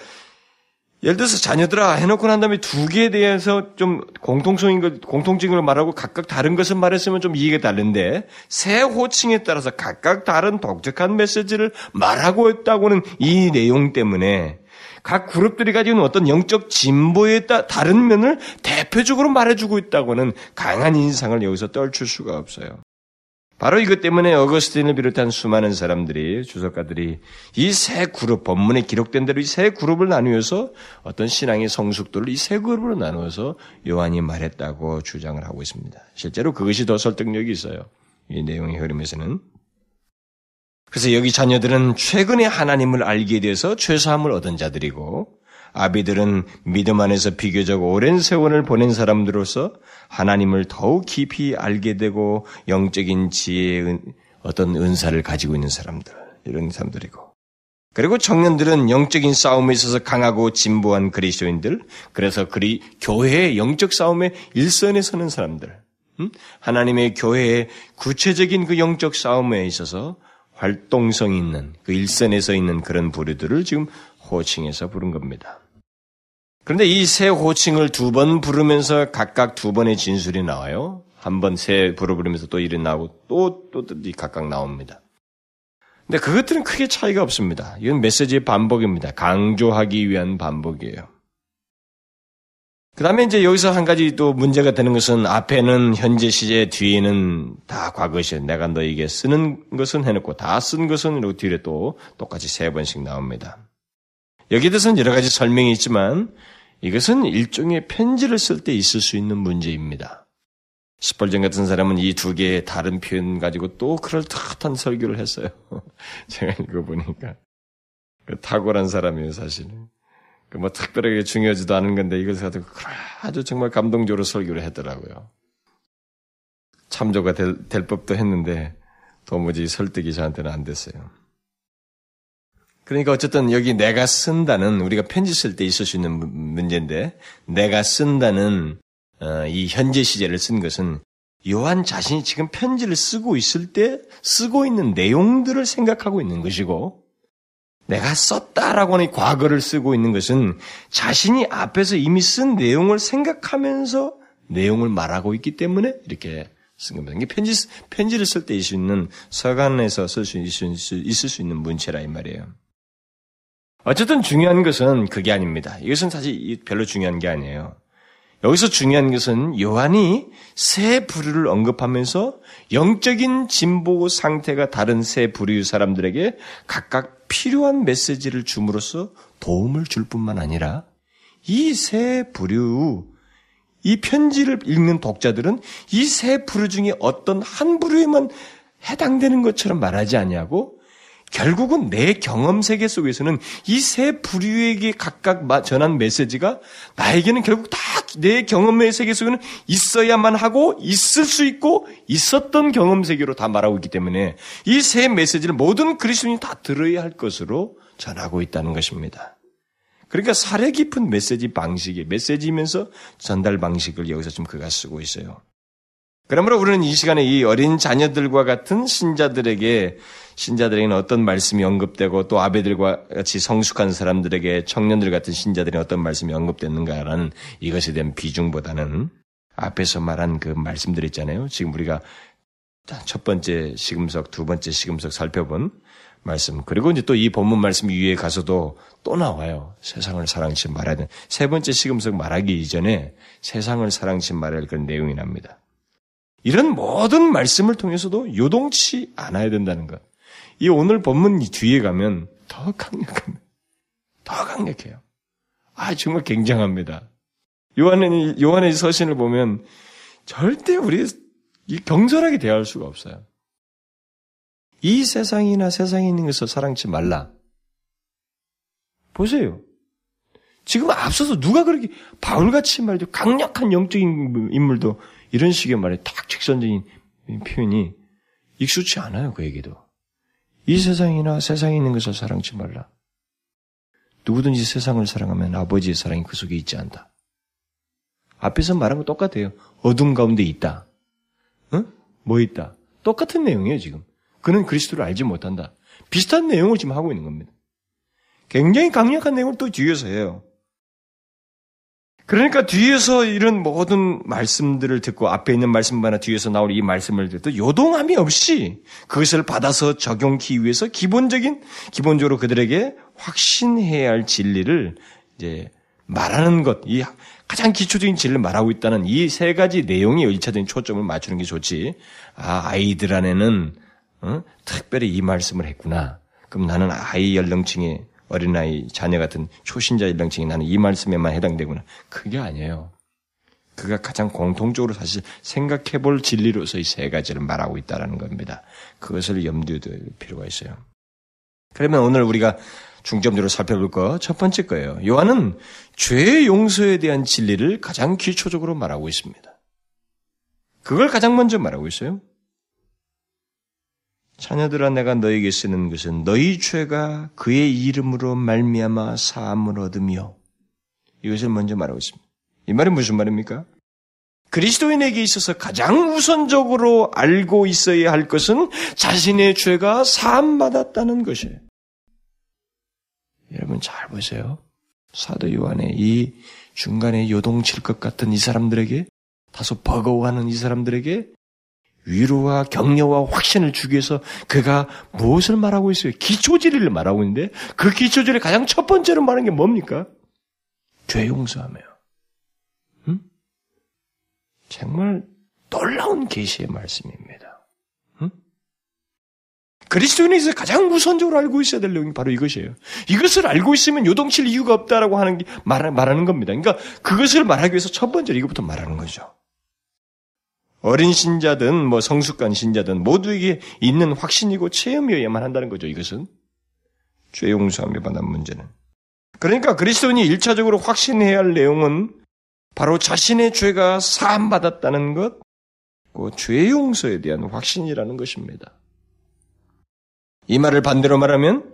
예를 들어서 자녀들아 해놓고 난 다음에 두 개에 대해서 좀 공통성인 것, 공통적인 말하고 각각 다른 것을 말했으면 좀 이해가 다른데 새 호칭에 따라서 각각 다른 독특한 메시지를 말하고 있다고는 이 내용 때문에 각 그룹들이 가지고 있는 어떤 영적 진보에 따 다른 면을 대표적으로 말해주고 있다고는 강한 인상을 여기서 떨칠 수가 없어요. 바로 이것 때문에 어거스틴을 비롯한 수많은 사람들이 주석가들이 이 세 그룹 본문에 기록된 대로 이 세 그룹을 나누어서 어떤 신앙의 성숙도를 이 세 그룹으로 나누어서 요한이 말했다고 주장을 하고 있습니다. 실제로 그것이 더 설득력이 있어요. 이 내용의 흐름에서는 그래서 여기 자녀들은 최근에 하나님을 알게 되어서 죄사함을 얻은 자들이고 아비들은 믿음 안에서 비교적 오랜 세월을 보낸 사람들로서 하나님을 더욱 깊이 알게 되고 영적인 지혜의 어떤 은사를 가지고 있는 사람들, 이런 사람들이고. 그리고 청년들은 영적인 싸움에 있어서 강하고 진보한 그리스도인들, 그래서 그리 교회의 영적 싸움에 일선에 서는 사람들, 음? 하나님의 교회의 구체적인 그 영적 싸움에 있어서 활동성 있는 그 일선에 서 있는 그런 부류들을 지금 호칭해서 부른 겁니다. 그런데 이 세 호칭을 두 번 부르면서 각각 두 번의 진술이 나와요. 한 번 세 부르 부르면서 또 이름 나오고 또, 또, 또 각각 나옵니다. 근데 그것들은 크게 차이가 없습니다. 이건 메시지의 반복입니다. 강조하기 위한 반복이에요. 그 다음에 이제 여기서 한 가지 또 문제가 되는 것은 앞에는 현재 시제, 뒤에는 다 과거 시제. 내가 너에게 쓰는 것은 해놓고 다 쓴 것은 이러고 뒤에 또 똑같이 세 번씩 나옵니다. 여기에 대해서는 여러 가지 설명이 있지만 이것은 일종의 편지를 쓸 때 있을 수 있는 문제입니다. 스펄전 같은 사람은 이 두 개의 다른 표현 가지고 또 그럴듯한 설교를 했어요. *laughs* 제가 읽어보니까. 그 탁월한 사람이에요, 사실은. 그뭐 특별하게 중요하지도 않은 건데 이것을 가지고 아주 정말 감동적으로 설교를 했더라고요. 참조가 될, 될 법도 했는데 도무지 설득이 저한테는 안 됐어요. 그러니까 어쨌든 여기 내가 쓴다는 우리가 편지 쓸 때 있을 수 있는 문제인데 내가 쓴다는 어, 이 현재 시제를 쓴 것은 요한 자신이 지금 편지를 쓰고 있을 때 쓰고 있는 내용들을 생각하고 있는 것이고 내가 썼다라고 하는 과거를 쓰고 있는 것은 자신이 앞에서 이미 쓴 내용을 생각하면서 내용을 말하고 있기 때문에 이렇게 쓴 겁니다. 이게 편지, 편지를 쓸 때 있는 서간에서 쓸 수 있을 수 있는 문체라 이 말이에요. 어쨌든 중요한 것은 그게 아닙니다. 이것은 사실 별로 중요한 게 아니에요. 여기서 중요한 것은 요한이 새 부류를 언급하면서 영적인 진보 상태가 다른 새 부류 사람들에게 각각 필요한 메시지를 줌으로써 도움을 줄 뿐만 아니라 이새 부류, 이 편지를 읽는 독자들은 이새 부류 중에 어떤 한 부류에만 해당되는 것처럼 말하지 아니하고 결국은 내 경험 세계 속에서는 이 세 부류에게 각각 전한 메시지가 나에게는 결국 다 내 경험의 세계 속에는 있어야만 하고 있을 수 있고 있었던 경험 세계로 다 말하고 있기 때문에 이 세 메시지를 모든 그리스도인이 다 들어야 할 것으로 전하고 있다는 것입니다. 그러니까 사례 깊은 메시지 방식이 메시지면서 전달 방식을 여기서 좀 그가 쓰고 있어요. 그러므로 우리는 이 시간에 이 어린 자녀들과 같은 신자들에게 신자들에게는 어떤 말씀이 언급되고 또 아베들과 같이 성숙한 사람들에게 청년들 같은 신자들이 어떤 말씀이 언급됐는가라는 이것에 대한 비중보다는 앞에서 말한 그 말씀들 있잖아요. 지금 우리가 첫 번째 시금석, 두 번째 시금석 살펴본 말씀. 그리고 이제 또 이 본문 말씀 위에 가서도 또 나와요. 세상을 사랑치 말아야 되는. 세 번째 시금석 말하기 이전에 세상을 사랑치 말아야 할 그런 내용이 납니다. 이런 모든 말씀을 통해서도 요동치 않아야 된다는 것. 이 오늘 본문 뒤에 가면 더 강력합니다. 더 강력해요. 아, 정말 굉장합니다. 요한의, 요한의 서신을 보면 절대 우리 경솔하게 대할 수가 없어요. 이 세상이나 세상에 있는 것을 사랑치 말라. 보세요. 지금 앞서서 누가 그렇게 바울같이 말이죠. 강력한 영적인 인물도 이런 식의 말에 딱 직선적인 표현이 익숙치 않아요. 그에게도. 이 세상이나 세상에 있는 것을 사랑치 말라. 누구든지 세상을 사랑하면 아버지의 사랑이 그 속에 있지 않다. 앞에서 말한 거 똑같아요. 어둠 가운데 있다. 응? 뭐 있다? 똑같은 내용이에요, 지금. 그는 그리스도를 알지 못한다. 비슷한 내용을 지금 하고 있는 겁니다. 굉장히 강력한 내용을 또 뒤에서 해요. 그러니까 뒤에서 이런 모든 말씀들을 듣고 앞에 있는 말씀보다 뒤에서 나올 이 말씀을 듣도 요동함이 없이 그것을 받아서 적용하기 위해서 기본적인 기본적으로 그들에게 확신해야 할 진리를 이제 말하는 것, 이 가장 기초적인 진리를 말하고 있다는 이 세 가지 내용에 일차적인 초점을 맞추는 게 좋지. 아, 아이들 안에는 어? 특별히 이 말씀을 했구나. 그럼 나는 아이 연령층에 어린아이, 자녀 같은 초신자 일령층이 나는 이 말씀에만 해당되구나. 그게 아니에요. 그가 가장 공통적으로 사실 생각해 볼 진리로서 이 세 가지를 말하고 있다는 겁니다. 그것을 염두에 둘 필요가 있어요. 그러면 오늘 우리가 중점적으로 살펴볼 거 첫 번째 거예요. 요한은 죄의 용서에 대한 진리를 가장 기초적으로 말하고 있습니다. 그걸 가장 먼저 말하고 있어요. 자녀들아 내가 너에게 쓰는 것은 너희 죄가 그의 이름으로 말미암아 사함을 얻으며 이것을 먼저 말하고 있습니다. 이 말은 무슨 말입니까? 그리스도인에게 있어서 가장 우선적으로 알고 있어야 할 것은 자신의 죄가 사함받았다는 것이에요. 여러분 잘 보세요. 사도 요한의 이 중간에 요동칠 것 같은 이 사람들에게 다소 버거워하는 이 사람들에게 위로와 격려와 확신을 주기 위해서 그가 무엇을 말하고 있어요? 기초지리를 말하고 있는데 그 기초지리 가장 첫 번째로 말하는 게 뭡니까? 죄 용서하며. 음? 정말 놀라운 계시의 말씀입니다. 음? 그리스도인에서 가장 우선적으로 알고 있어야 될 내용이 바로 이것이에요. 이것을 알고 있으면 요동칠 이유가 없다라고 하는 게 말하는 겁니다. 그러니까 그것을 말하기 위해서 첫 번째로 이것부터 말하는 거죠. 어린 신자든 뭐 성숙한 신자든 모두에게 있는 확신이고 체험이어야만 한다는 거죠. 이것은 죄 용서하며 받는 문제는. 그러니까 그리스도인이 일차적으로 확신해야 할 내용은 바로 자신의 죄가 사함 받았다는 것, 그 죄 용서에 대한 확신이라는 것입니다. 이 말을 반대로 말하면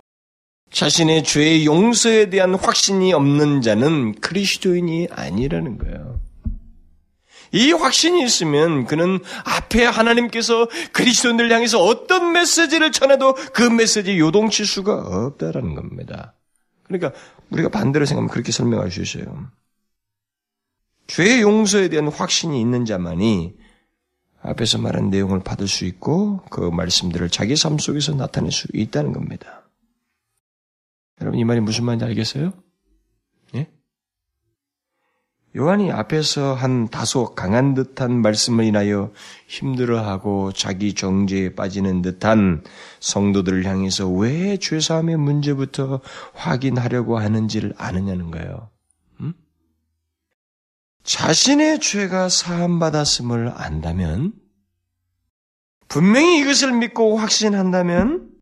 자신의 죄의 용서에 대한 확신이 없는 자는 그리스도인이 아니라는 거예요. 이 확신이 있으면 그는 앞에 하나님께서 그리스도인들 향해서 어떤 메시지를 전해도 그 메시지 요동칠 수가 없다라는 겁니다. 그러니까 우리가 반대로 생각하면 그렇게 설명할 수 있어요. 죄의 용서에 대한 확신이 있는 자만이 앞에서 말한 내용을 받을 수 있고 그 말씀들을 자기 삶 속에서 나타낼 수 있다는 겁니다. 여러분 이 말이 무슨 말인지 알겠어요? 예? 요한이 앞에서 한 다소 강한 듯한 말씀을 인하여 힘들어하고 자기 정죄에 빠지는 듯한 성도들을 향해서 왜 죄사함의 문제부터 확인하려고 하는지를 아느냐는 거예요. 음? 자신의 죄가 사함받았음을 안다면, 분명히 이것을 믿고 확신한다면,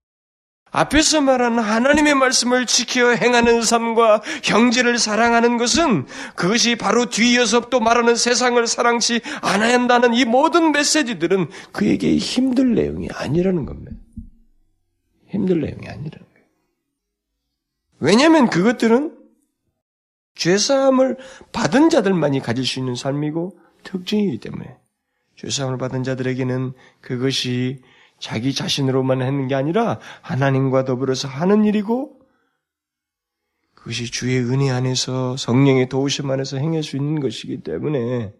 앞에서 말한 하나님의 말씀을 지켜 행하는 삶과 형제를 사랑하는 것은 그것이 바로 뒤이어서 또 말하는 세상을 사랑치 않아야 한다는 이 모든 메시지들은 그에게 힘들 내용이 아니라는 겁니다. 힘들 내용이 아니라는 거예요. 왜냐하면 그것들은 죄사함을 받은 자들만이 가질 수 있는 삶이고 특징이기 때문에 죄사함을 받은 자들에게는 그것이 자기 자신으로만 하는 게 아니라 하나님과 더불어서 하는 일이고 그것이 주의 은혜 안에서 성령의 도우심 안에서 행할 수 있는 것이기 때문에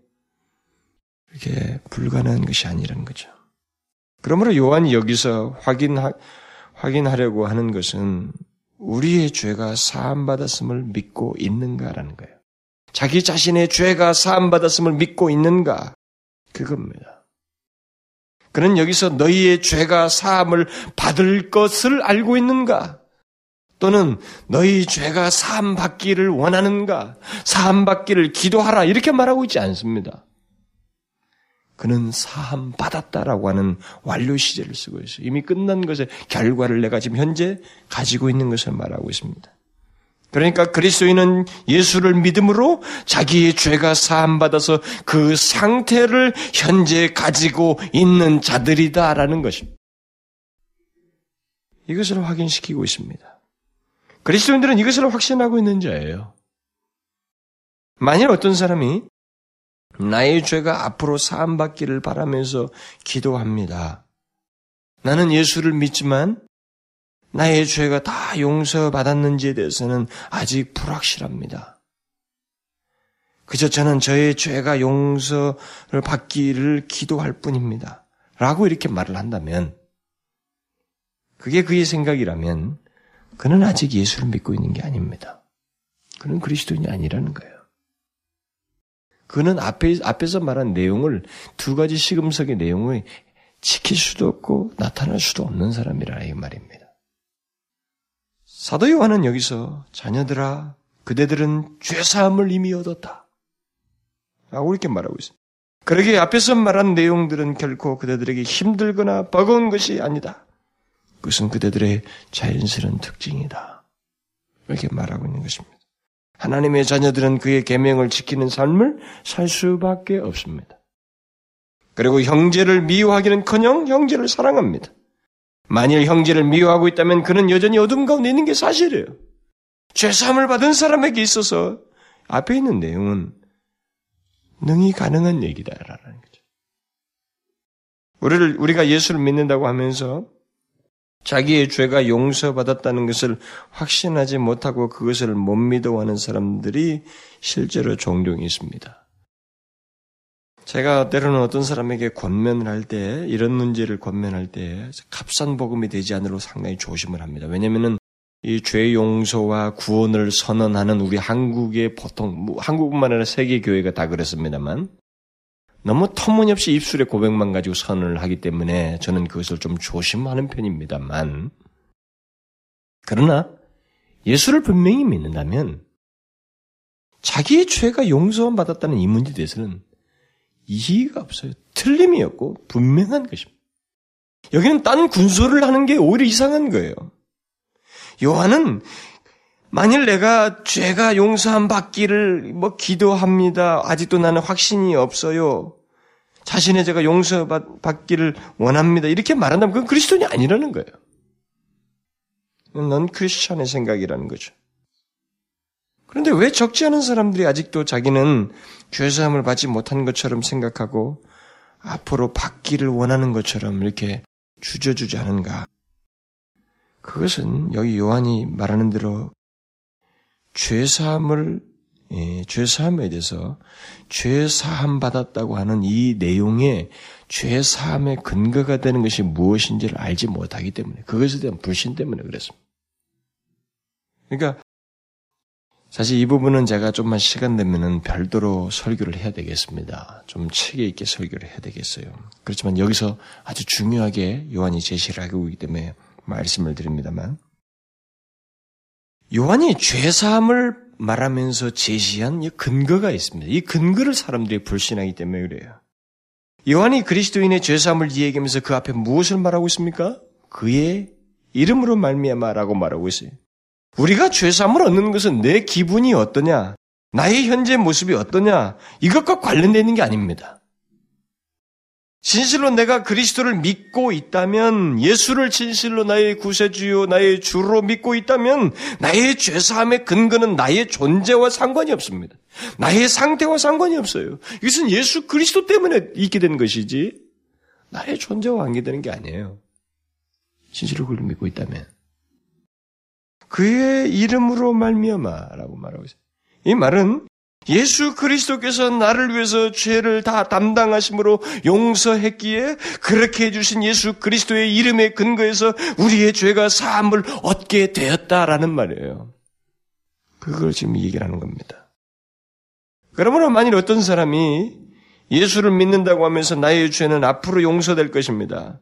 이렇게 불가능한 것이 아니라는 거죠. 그러므로 요한이 여기서 확인하, 확인하려고 하는 것은 우리의 죄가 사함받았음을 믿고 있는가라는 거예요. 자기 자신의 죄가 사함받았음을 믿고 있는가? 그겁니다. 그는 여기서 너희의 죄가 사함을 받을 것을 알고 있는가? 또는 너희 죄가 사함 받기를 원하는가? 사함 받기를 기도하라. 이렇게 말하고 있지 않습니다. 그는 사함 받았다라고 하는 완료 시제를 쓰고 있어요. 이미 끝난 것의 결과를 내가 지금 현재 가지고 있는 것을 말하고 있습니다. 그러니까 그리스도인은 예수를 믿음으로 자기의 죄가 사함받아서 그 상태를 현재 가지고 있는 자들이다라는 것입니다. 이것을 확인시키고 있습니다. 그리스도인들은 이것을 확신하고 있는 자예요. 만일 어떤 사람이 나의 죄가 앞으로 사함받기를 바라면서 기도합니다. 나는 예수를 믿지만 나의 죄가 다 용서받았는지에 대해서는 아직 불확실합니다. 그저 저는 저의 죄가 용서를 받기를 기도할 뿐입니다. 라고 이렇게 말을 한다면, 그게 그의 생각이라면, 그는 아직 예수를 믿고 있는 게 아닙니다. 그는 그리스도인이 아니라는 거예요. 그는 앞에, 앞에서 말한 내용을, 두 가지 시금석의 내용을 지킬 수도 없고 나타날 수도 없는 사람이라 이 말입니다. 사도 요한은 여기서 자녀들아 그대들은 죄 사함을 이미 얻었다. 라고 이렇게 말하고 있어요. 그러기에 앞에서 말한 내용들은 결코 그대들에게 힘들거나 버거운 것이 아니다. 그것은 그대들의 자연스러운 특징이다. 이렇게 말하고 있는 것입니다. 하나님의 자녀들은 그의 계명을 지키는 삶을 살 수밖에 없습니다. 그리고 형제를 미워하기는커녕 형제를 사랑합니다. 만일 형제를 미워하고 있다면 그는 여전히 어둠 가운데 있는 게 사실이에요. 죄사함을 받은 사람에게 있어서 앞에 있는 내용은 능히 가능한 얘기다라는 거죠. 우리를 우리가 예수를 믿는다고 하면서 자기의 죄가 용서받았다는 것을 확신하지 못하고 그것을 못 믿어하는 사람들이 실제로 종종 있습니다. 제가 때로는 어떤 사람에게 권면을 할 때, 이런 문제를 권면할 때, 값싼 복음이 되지 않으려 상당히 조심을 합니다. 왜냐면은, 이 죄 용서와 구원을 선언하는 우리 한국의 보통, 뭐 한국뿐만 아니라 세계 교회가 다 그렇습니다만, 너무 터무니없이 입술에 고백만 가지고 선언을 하기 때문에 저는 그것을 좀 조심하는 편입니다만, 그러나 예수를 분명히 믿는다면 자기의 죄가 용서받았다는 이 문제에 대해서는 이의가 없어요. 틀림이 없고 분명한 것입니다. 여기는 딴 군소를 하는 게 오히려 이상한 거예요. 요한은 만일 내가 죄가 용서함 받기를 뭐 기도합니다. 아직도 나는 확신이 없어요. 자신의 죄가 용서받기를 원합니다. 이렇게 말한다면 그건 그리스도인이 아니라는 거예요. 넌 크리스천의 생각이라는 거죠. 그런데 왜 적지 않은 사람들이 아직도 자기는 죄사함을 받지 못한 것처럼 생각하고 앞으로 받기를 원하는 것처럼 이렇게 주저주지 않은가? 그것은 여기 요한이 말하는 대로 죄사함을 예, 죄사함에 대해서 죄사함 받았다고 하는 이 내용에 죄사함의 근거가 되는 것이 무엇인지를 알지 못하기 때문에 그것에 대한 불신 때문에 그랬습니다. 그러니까 사실 이 부분은 제가 좀만 시간 되면은 별도로 설교를 해야 되겠습니다. 좀 체계 있게 설교를 해야 되겠어요. 그렇지만 여기서 아주 중요하게 요한이 제시를 하고 있기 때문에 말씀을 드립니다만 요한이 죄사함을 말하면서 제시한 이 근거가 있습니다. 이 근거를 사람들이 불신하기 때문에 그래요. 요한이 그리스도인의 죄사함을 이야기하면서 그 앞에 무엇을 말하고 있습니까? 그의 이름으로 말미암아라고 말하고 있어요. 우리가 죄사함을 얻는 것은 내 기분이 어떠냐, 나의 현재 모습이 어떠냐, 이것과 관련되어 있는 게 아닙니다. 진실로 내가 그리스도를 믿고 있다면, 예수를 진실로 나의 구세주요, 나의 주로 믿고 있다면, 나의 죄사함의 근거는 나의 존재와 상관이 없습니다. 나의 상태와 상관이 없어요. 이것은 예수 그리스도 때문에 있게 된 것이지, 나의 존재와 관계되는 게 아니에요. 진실로 그걸 믿고 있다면. 그의 이름으로 말미암아라고 말하고 있어요. 이 말은 예수 그리스도께서 나를 위해서 죄를 다 담당하심으로 용서했기에 그렇게 해주신 예수 그리스도의 이름에 근거해서 우리의 죄가 사함을 얻게 되었다라는 말이에요. 그걸 지금 얘기를 하는 겁니다. 그러므로 만일 어떤 사람이 예수를 믿는다고 하면서 나의 죄는 앞으로 용서될 것입니다.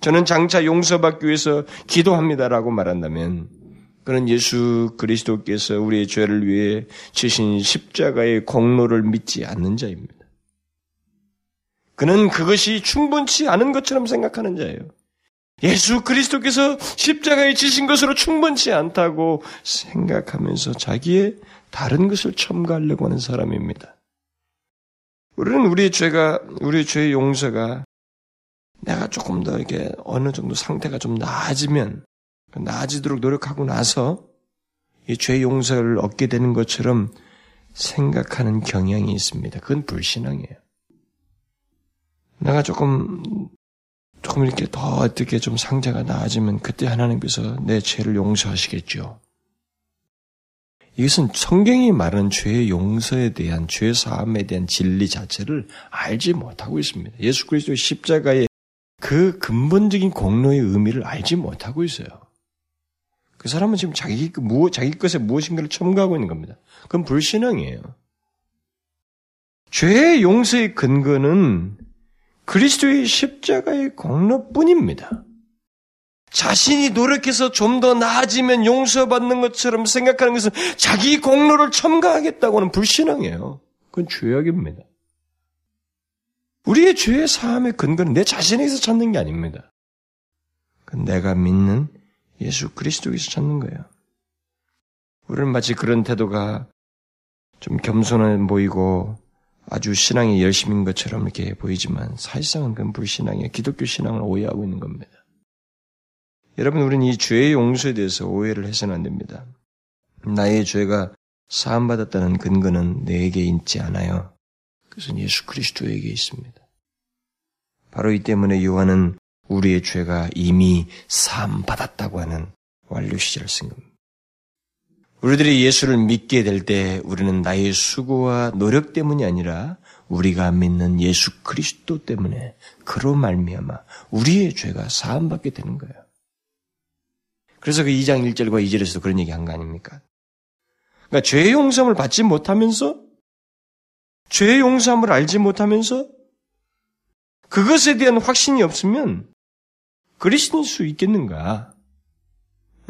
저는 장차 용서받기 위해서 기도합니다라고 말한다면 그는 예수 그리스도께서 우리의 죄를 위해 지신 십자가의 공로를 믿지 않는 자입니다. 그는 그것이 충분치 않은 것처럼 생각하는 자예요. 예수 그리스도께서 십자가에 지신 것으로 충분치 않다고 생각하면서 자기의 다른 것을 첨가하려고 하는 사람입니다. 우리는 우리의 죄가, 우리의 죄의 용서가 내가 조금 더 이렇게 어느 정도 상태가 좀 나아지면 나아지도록 노력하고 나서 이 죄 용서를 얻게 되는 것처럼 생각하는 경향이 있습니다. 그건 불신앙이에요. 내가 조금 조금 이렇게 더 어떻게 좀 상태가 나아지면 그때 하나님께서 내 죄를 용서하시겠죠. 이것은 성경이 말하는 죄의 용서에 대한 죄 사함에 대한 진리 자체를 알지 못하고 있습니다. 예수 그리스도의 십자가의 그 근본적인 공로의 의미를 알지 못하고 있어요. 그 사람은 지금 자기, 무, 자기 것에 무엇인가를 첨가하고 있는 겁니다. 그건 불신앙이에요. 죄의 용서의 근거는 그리스도의 십자가의 공로뿐입니다. 자신이 노력해서 좀 더 나아지면 용서받는 것처럼 생각하는 것은 자기 공로를 첨가하겠다고는 불신앙이에요. 그건 죄악입니다. 우리의 죄의 사함의 근거는 내 자신에게서 찾는 게 아닙니다. 그 내가 믿는 예수 그리스도에서 찾는 거예요. 우리는 마치 그런 태도가 좀 겸손해 보이고 아주 신앙이 열심인 것처럼 이렇게 보이지만 사실상은 그건 불신앙이에요. 기독교 신앙을 오해하고 있는 겁니다. 여러분, 우리는 이 죄의 용서에 대해서 오해를 해서는 안 됩니다. 나의 죄가 사함받았다는 근거는 내게 있지 않아요. 그것은 예수 그리스도에게 있습니다. 바로 이 때문에 요한은 우리의 죄가 이미 사함 받았다고 하는 완료 시제를 쓴 겁니다. 우리들이 예수를 믿게 될 때 우리는 나의 수고와 노력 때문이 아니라 우리가 믿는 예수 그리스도 때문에 그로 말미암아 우리의 죄가 사함 받게 되는 거예요. 그래서 그 2장 1절과 2절에서도 그런 얘기 한 거 아닙니까? 그러니까 죄의 용서함을 받지 못하면서 죄의 용서함을 알지 못하면서 그것에 대한 확신이 없으면 그리스도일 수 있겠는가?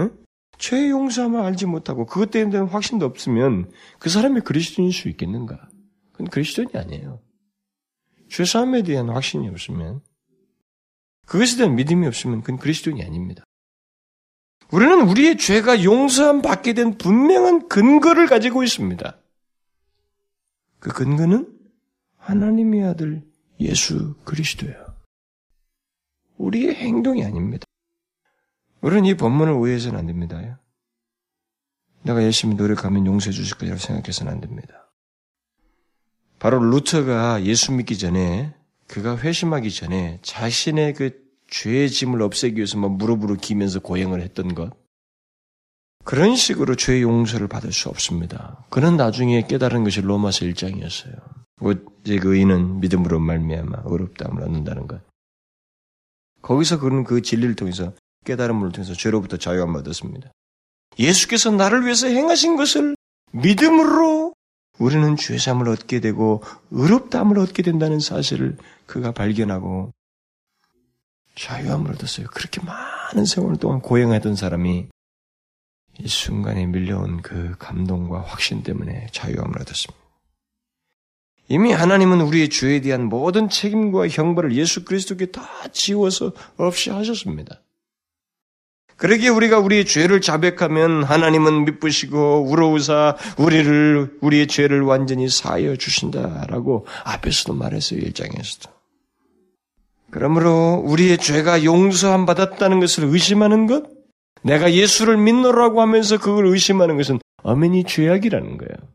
응? 죄의 용서함을 알지 못하고 그것에 대한 확신도 없으면 그 사람이 그리스도인일 수 있겠는가? 그건 그리스도인이 아니에요. 죄사함에 대한 확신이 없으면 그것에 대한 믿음이 없으면 그건 그리스도인이 아닙니다. 우리는 우리의 죄가 용서함 받게 된 분명한 근거를 가지고 있습니다. 그 근거는 하나님의 아들 예수 그리스도예요. 우리의 행동이 아닙니다. 우리는 이 본문을 오해해서는 안 됩니다. 내가 열심히 노력하면 용서해 주실 거라고 생각해서는 안 됩니다. 바로 루터가 예수 믿기 전에 그가 회심하기 전에 자신의 그 죄의 짐을 없애기 위해서 막 무릎으로 기면서 고행을 했던 것. 그런 식으로 죄의 용서를 받을 수 없습니다. 그는 나중에 깨달은 것이 로마서 1장이었어요. 이제 그 의인은 믿음으로 말미암아 어렵다함을 얻는다는 것. 거기서 그는 그 진리를 통해서 깨달음을 통해서 죄로부터 자유함을 얻었습니다. 예수께서 나를 위해서 행하신 것을 믿음으로 우리는 죄삼을 얻게 되고 의롭다함을 얻게 된다는 사실을 그가 발견하고 자유함을 얻었어요. 그렇게 많은 세월 동안 고행하던 사람이 이 순간에 밀려온 그 감동과 확신 때문에 자유함을 얻었습니다. 이미 하나님은 우리의 죄에 대한 모든 책임과 형벌을 예수 그리스도께 다 지워서 없이 하셨습니다. 그러기에 우리가 우리의 죄를 자백하면 하나님은 미쁘시고 우러우사 우리를 우리의 죄를 완전히 사하여 주신다라고 앞에서도 말했어요. 1장에서도. 그러므로 우리의 죄가 용서함 받았다는 것을 의심하는 것, 내가 예수를 믿노라고 하면서 그걸 의심하는 것은 어머니 죄악이라는 거예요.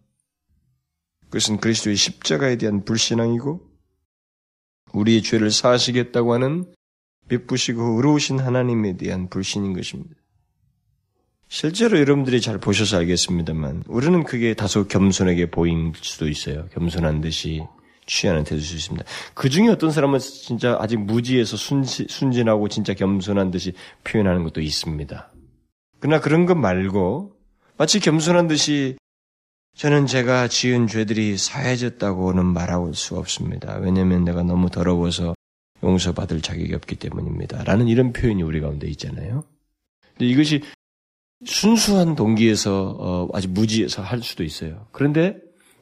그것은 그리스도의 십자가에 대한 불신앙이고 우리의 죄를 사하시겠다고 하는 미쁘시고 의로우신 하나님에 대한 불신인 것입니다. 실제로 여러분들이 잘 보셔서 알겠습니다만 우리는 그게 다소 겸손하게 보인 수도 있어요. 겸손한 듯이 취하는 태도일 수 있습니다. 그 중에 어떤 사람은 진짜 아직 무지해서 순지, 순진하고 진짜 겸손한 듯이 표현하는 것도 있습니다. 그러나 그런 것 말고 마치 겸손한 듯이 저는 제가 지은 죄들이 사해졌다고는 말할 수 없습니다. 왜냐하면 내가 너무 더러워서 용서받을 자격이 없기 때문입니다. 라는 이런 표현이 우리 가운데 있잖아요. 근데 이것이 순수한 동기에서 어, 아주 무지해서 할 수도 있어요. 그런데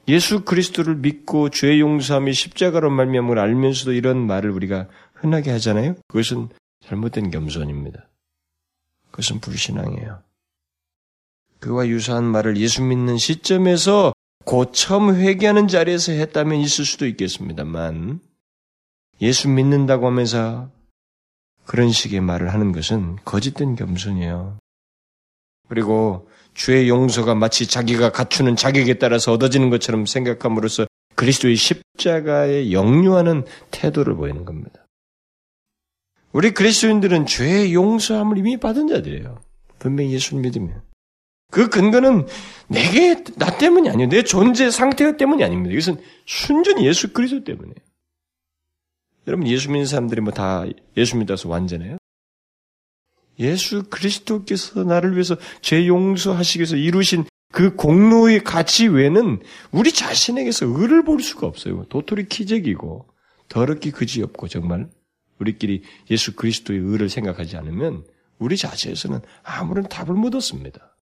예수 그리스도를 믿고 죄 용서함이 십자가로 말미암을 알면서도 이런 말을 우리가 흔하게 하잖아요. 그것은 잘못된 겸손입니다. 그것은 불신앙이에요. 그와 유사한 말을 예수 믿는 시점에서 곧 처음 회개하는 자리에서 했다면 있을 수도 있겠습니다만 예수 믿는다고 하면서 그런 식의 말을 하는 것은 거짓된 겸손이에요. 그리고 주의 용서가 마치 자기가 갖추는 자격에 따라서 얻어지는 것처럼 생각함으로써 그리스도의 십자가에 역류하는 태도를 보이는 겁니다. 우리 그리스도인들은 죄의 용서함을 이미 받은 자들이에요. 분명히 예수를 믿으면. 그 근거는 내게, 나 때문이 아니에요. 내 존재 상태 때문이 아닙니다. 이것은 순전히 예수 그리스도 때문이에요. 여러분, 예수 믿는 사람들이 뭐 다 예수 믿어서 완전해요? 예수 그리스도께서 나를 위해서 죄 용서하시기 위해서 이루신 그 공로의 가치 외에는 우리 자신에게서 의를 볼 수가 없어요. 도토리 키재기고 더럽기 그지 없고 정말 우리끼리 예수 그리스도의 의를 생각하지 않으면 우리 자체에서는 아무런 답을 못 얻습니다.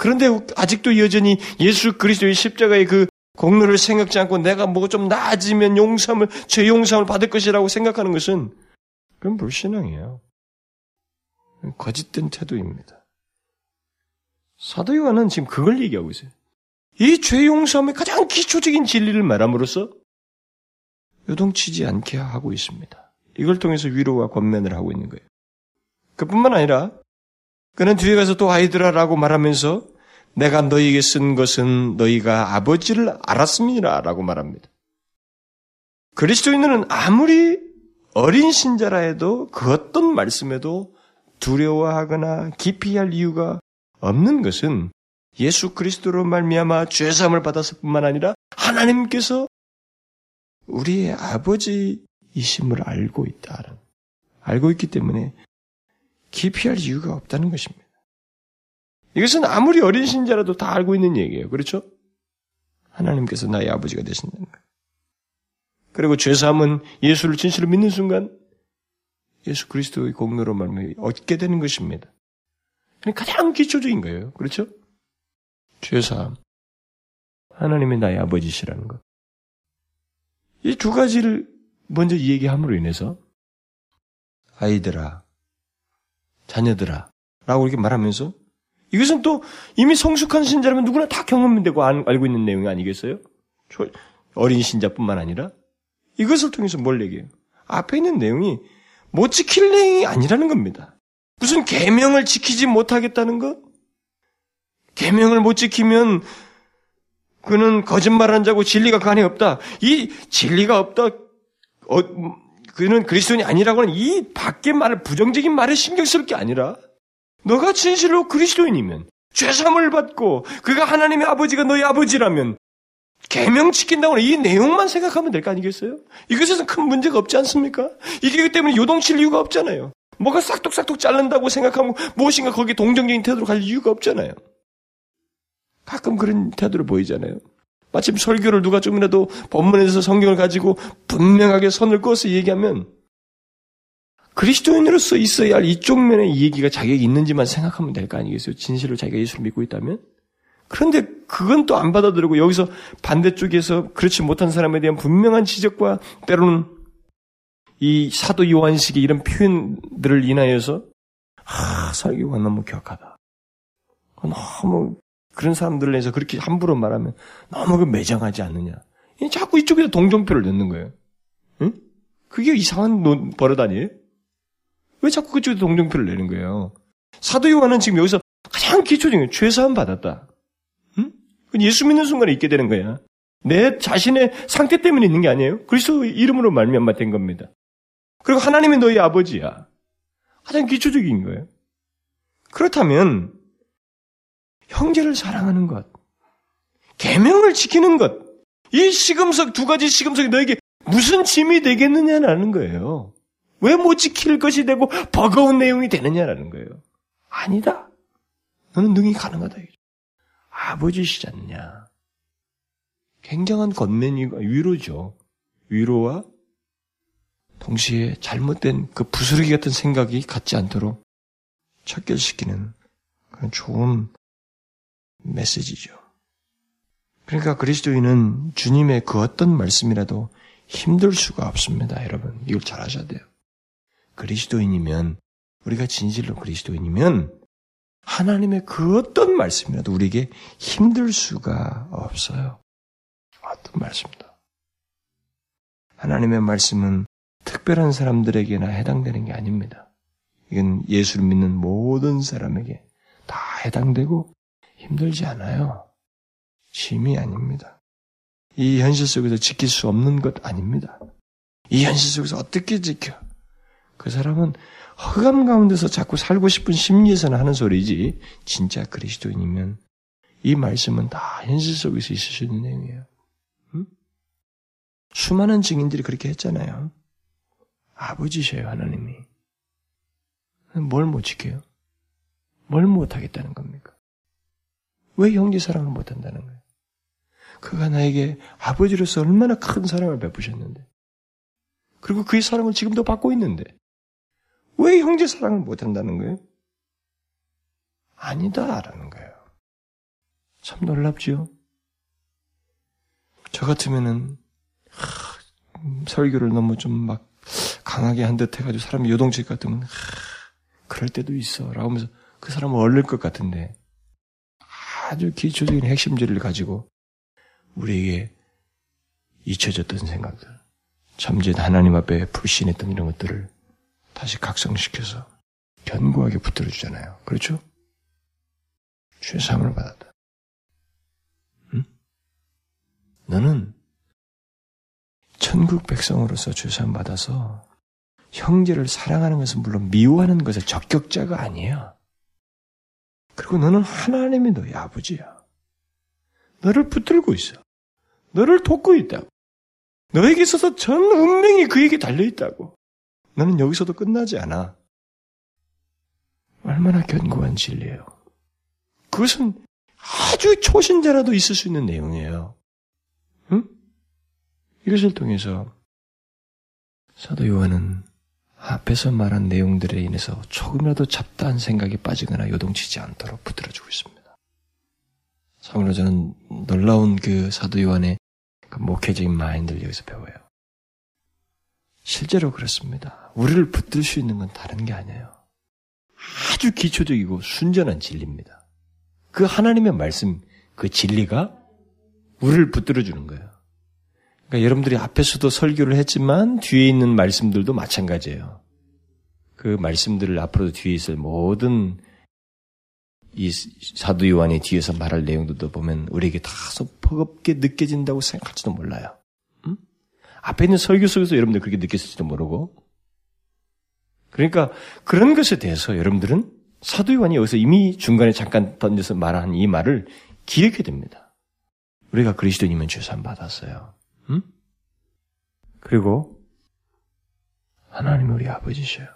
그런데 아직도 여전히 예수 그리스도의 십자가의 그 공로를 생각지 않고 내가 뭐좀 나아지면 용서함을, 죄 용서함을 받을 것이라고 생각하는 것은 그건 불신앙이에요. 거짓된 태도입니다. 사도 요한은 지금 그걸 얘기하고 있어요. 이 죄 용서함의 가장 기초적인 진리를 말함으로써 요동치지 않게 하고 있습니다. 이걸 통해서 위로와 권면을 하고 있는 거예요. 그뿐만 아니라 그는 뒤에 가서 또 아이들아라고 말하면서 내가 너희에게 쓴 것은 너희가 아버지를 알았습니다라고 말합니다. 그리스도인들은 아무리 어린 신자라 해도 그 어떤 말씀에도 두려워하거나 기피할 이유가 없는 것은 예수 그리스도로 말미암아 죄 사함을 받았을 뿐만 아니라 하나님께서 우리의 아버지이심을 알고 있다는 알고 있기 때문에 기피할 이유가 없다는 것입니다. 이것은 아무리 어린 신자라도 다 알고 있는 얘기예요. 그렇죠? 하나님께서 나의 아버지가 되신다는 거예요. 그리고 죄사함은 예수를 진실로 믿는 순간 예수 그리스도의 공로로 말미 얻게 되는 것입니다. 가장 기초적인 거예요. 그렇죠? 죄사함. 하나님이 나의 아버지시라는 것. 이 두 가지를 먼저 얘기함으로 인해서 아이들아, 자녀들아, 라고 이렇게 말하면서 이것은 또 이미 성숙한 신자라면 누구나 다 경험되고 알고 있는 내용이 아니겠어요? 어린 신자뿐만 아니라 이것을 통해서 뭘 얘기해요? 앞에 있는 내용이 못 지킬 내용이 아니라는 겁니다. 무슨 계명을 지키지 못하겠다는 것? 계명을 못 지키면 그는 거짓말한 자고 진리가 그 안에 없다. 이 진리가 없다. 어, 그는 그리스도인이 아니라고 하는 이 밖의 말을 부정적인 말에 신경 쓸 게 아니라 너가 진실로 그리스도인이면 죄삼을 받고 그가 하나님의 아버지가 너희 아버지라면 계명 지킨다고 하는 이 내용만 생각하면 될 거 아니겠어요? 이것에서 큰 문제가 없지 않습니까? 이게 그 때문에 요동칠 이유가 없잖아요. 뭐가 싹둑싹둑 자른다고 생각하면 무엇인가 거기에 동정적인 태도로 갈 이유가 없잖아요. 가끔 그런 태도를 보이잖아요. 마침 설교를 누가 좀이라도 본문에서 성경을 가지고 분명하게 선을 그어서 얘기하면 그리스도인으로서 있어야 할 이쪽 면의 얘기가 자격이 있는지만 생각하면 될 거 아니겠어요? 진실로 자기가 예수를 믿고 있다면? 그런데 그건 또 안 받아들이고 여기서 반대쪽에서 그렇지 못한 사람에 대한 분명한 지적과 때로는 이 사도 요한식의 이런 표현들을 인하여서 아, 설교가 너무 격하다. 너무 그런 사람들을 해서 그렇게 함부로 말하면 너무 그 매장하지 않느냐. 자꾸 이쪽에서 동정표를 넣는 거예요. 응? 그게 이상한 논, 버릇 아니에요? 왜 자꾸 그쪽에 동정표를 내는 거예요? 사도 요한은 지금 여기서 가장 기초적인 죄사함 받았다. 응? 예수 믿는 순간에 있게 되는 거야. 내 자신의 상태 때문에 있는 게 아니에요. 그리스도 이름으로 말미암아 된 겁니다. 그리고 하나님이 너희 아버지야. 가장 기초적인 거예요. 그렇다면 형제를 사랑하는 것, 계명을 지키는 것, 이 시금석 두 가지 시금석이 너에게 무슨 짐이 되겠느냐라는 거예요. 왜 못 지킬 것이 되고 버거운 내용이 되느냐라는 거예요. 아니다. 너는 능히 가능하다. 아버지시지 않냐. 굉장한 건면이 위로죠. 위로와 동시에 잘못된 그 부스러기 같은 생각이 갖지 않도록 척결시키는 그런 좋은 메시지죠. 그러니까 그리스도인은 주님의 그 어떤 말씀이라도 힘들 수가 없습니다, 여러분. 이걸 잘 아셔야 돼요. 그리스도인이면, 우리가 진실로 그리스도인이면, 하나님의 그 어떤 말씀이라도 우리에게 힘들 수가 없어요. 어떤 말씀도. 하나님의 말씀은 특별한 사람들에게나 해당되는 게 아닙니다. 이건 예수를 믿는 모든 사람에게 다 해당되고 힘들지 않아요. 짐이 아닙니다. 이 현실 속에서 지킬 수 없는 것 아닙니다. 이 현실 속에서 어떻게 지켜? 그 사람은 허감 가운데서 자꾸 살고 싶은 심리에서는 하는 소리지, 진짜 그리스도인이면 이 말씀은 다 현실 속에서 있을 수 있는 내용이에요. 응? 수많은 증인들이 그렇게 했잖아요. 아버지셔요, 하나님이. 뭘 못 지켜요? 뭘 못하겠다는 겁니까? 왜 형제 사랑을 못한다는 거예요? 그가 나에게 아버지로서 얼마나 큰 사랑을 베푸셨는데, 그리고 그의 사랑을 지금도 받고 있는데, 왜 형제 사랑을 못한다는 거예요? 아니다라는 거예요. 참 놀랍죠? 저 같으면은 하, 설교를 너무 좀 막 강하게 한 듯 해가지고 사람이 요동칠 것 같으면 하, 그럴 때도 있어 라고 하면서 그 사람을 얼릴 것 같은데 아주 기초적인 핵심지를 가지고 우리에게 잊혀졌던 생각들 잠재 하나님 앞에 불신했던 이런 것들을 다시 각성시켜서 견고하게 붙들어 주잖아요. 그렇죠? 죄사함을 받았다. 응? 너는 천국 백성으로서 죄사함 받아서 형제를 사랑하는 것은 물론 미워하는 것의 적격자가 아니야. 그리고 너는 하나님이 너의 아버지야. 너를 붙들고 있어. 너를 돕고 있다고. 너에게 있어서 전 운명이 그에게 달려 있다고. 너는 여기서도 끝나지 않아. 얼마나 견고한 진리예요. 그것은 아주 초신자라도 있을 수 있는 내용이에요. 응? 이것을 통해서 사도 요한은 앞에서 말한 내용들에 인해서 조금이라도 잡다한 생각이 빠지거나 요동치지 않도록 붙들어주고 있습니다. 참으로 저는 놀라운 그 사도 요한의 그 목회적인 마인드를 여기서 배워요. 실제로 그렇습니다. 우리를 붙들 수 있는 건 다른 게 아니에요. 아주 기초적이고 순전한 진리입니다. 그 하나님의 말씀, 그 진리가 우리를 붙들어 주는 거예요. 그러니까 여러분들이 앞에서도 설교를 했지만 뒤에 있는 말씀들도 마찬가지예요. 그 말씀들을 앞으로도 뒤에 있을 모든 이 사도 요한이 뒤에서 말할 내용들도 보면 우리에게 다소 버겁게 느껴진다고 생각할지도 몰라요. 음? 앞에 있는 설교 속에서 여러분들 그렇게 느꼈을지도 모르고. 그러니까 그런 것에 대해서 여러분들은 사도 요한이 여기서 이미 중간에 잠깐 던져서 말한 이 말을 기억해야 됩니다. 우리가 그리스도님은 죄산 받았어요. 음? 그리고 하나님이 우리 아버지셔요.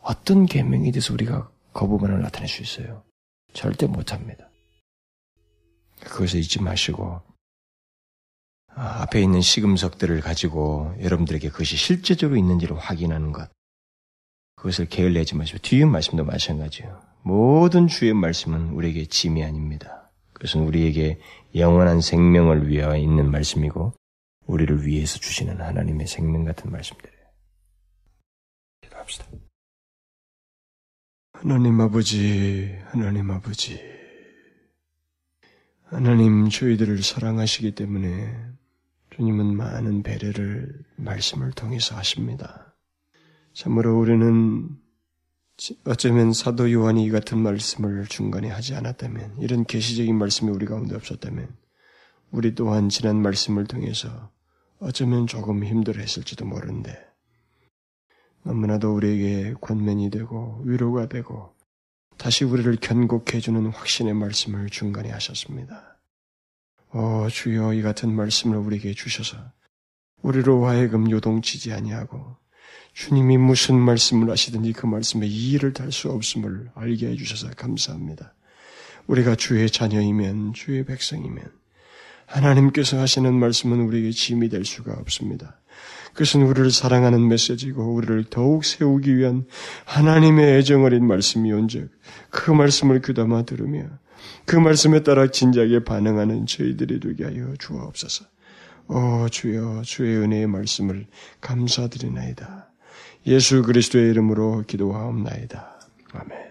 어떤 계명에 대해서 우리가 거부반응을 나타낼 수 있어요. 절대 못합니다. 그것을 잊지 마시고 아, 앞에 있는 시금석들을 가지고 여러분들에게 그것이 실제적으로 있는지를 확인하는 것. 그것을 게을리하지 마시고 뒤에 말씀도 마찬가지예요. 모든 주의 말씀은 우리에게 짐이 아닙니다. 그것은 우리에게 영원한 생명을 위하여 있는 말씀이고 우리를 위해서 주시는 하나님의 생명 같은 말씀들이에요. 기도합시다. 하나님 아버지, 하나님 아버지. 하나님 저희들을 사랑하시기 때문에 주님은 많은 배려를 말씀을 통해서 하십니다. 참으로 우리는 어쩌면 사도 요한이 이 같은 말씀을 중간에 하지 않았다면 이런 계시적인 말씀이 우리 가운데 없었다면 우리 또한 지난 말씀을 통해서 어쩌면 조금 힘들어 했을지도 모르는데 너무나도 우리에게 권면이 되고 위로가 되고 다시 우리를 견고케 해주는 확신의 말씀을 중간에 하셨습니다. 오 주여 이 같은 말씀을 우리에게 주셔서 우리로 하여금 요동치지 아니하고 주님이 무슨 말씀을 하시든지 그 말씀에 이의를 달 수 없음을 알게 해주셔서 감사합니다. 우리가 주의 자녀이면 주의 백성이면 하나님께서 하시는 말씀은 우리에게 짐이 될 수가 없습니다. 그것은 우리를 사랑하는 메시지고 우리를 더욱 세우기 위한 하나님의 애정 어린 말씀이 온즉 그 말씀을 귀담아 들으며 그 말씀에 따라 진작에 반응하는 저희들이 되게 하여 주옵소서. 오 주여 주의 은혜의 말씀을 감사드리나이다. 예수 그리스도의 이름으로 기도하옵나이다. 아멘.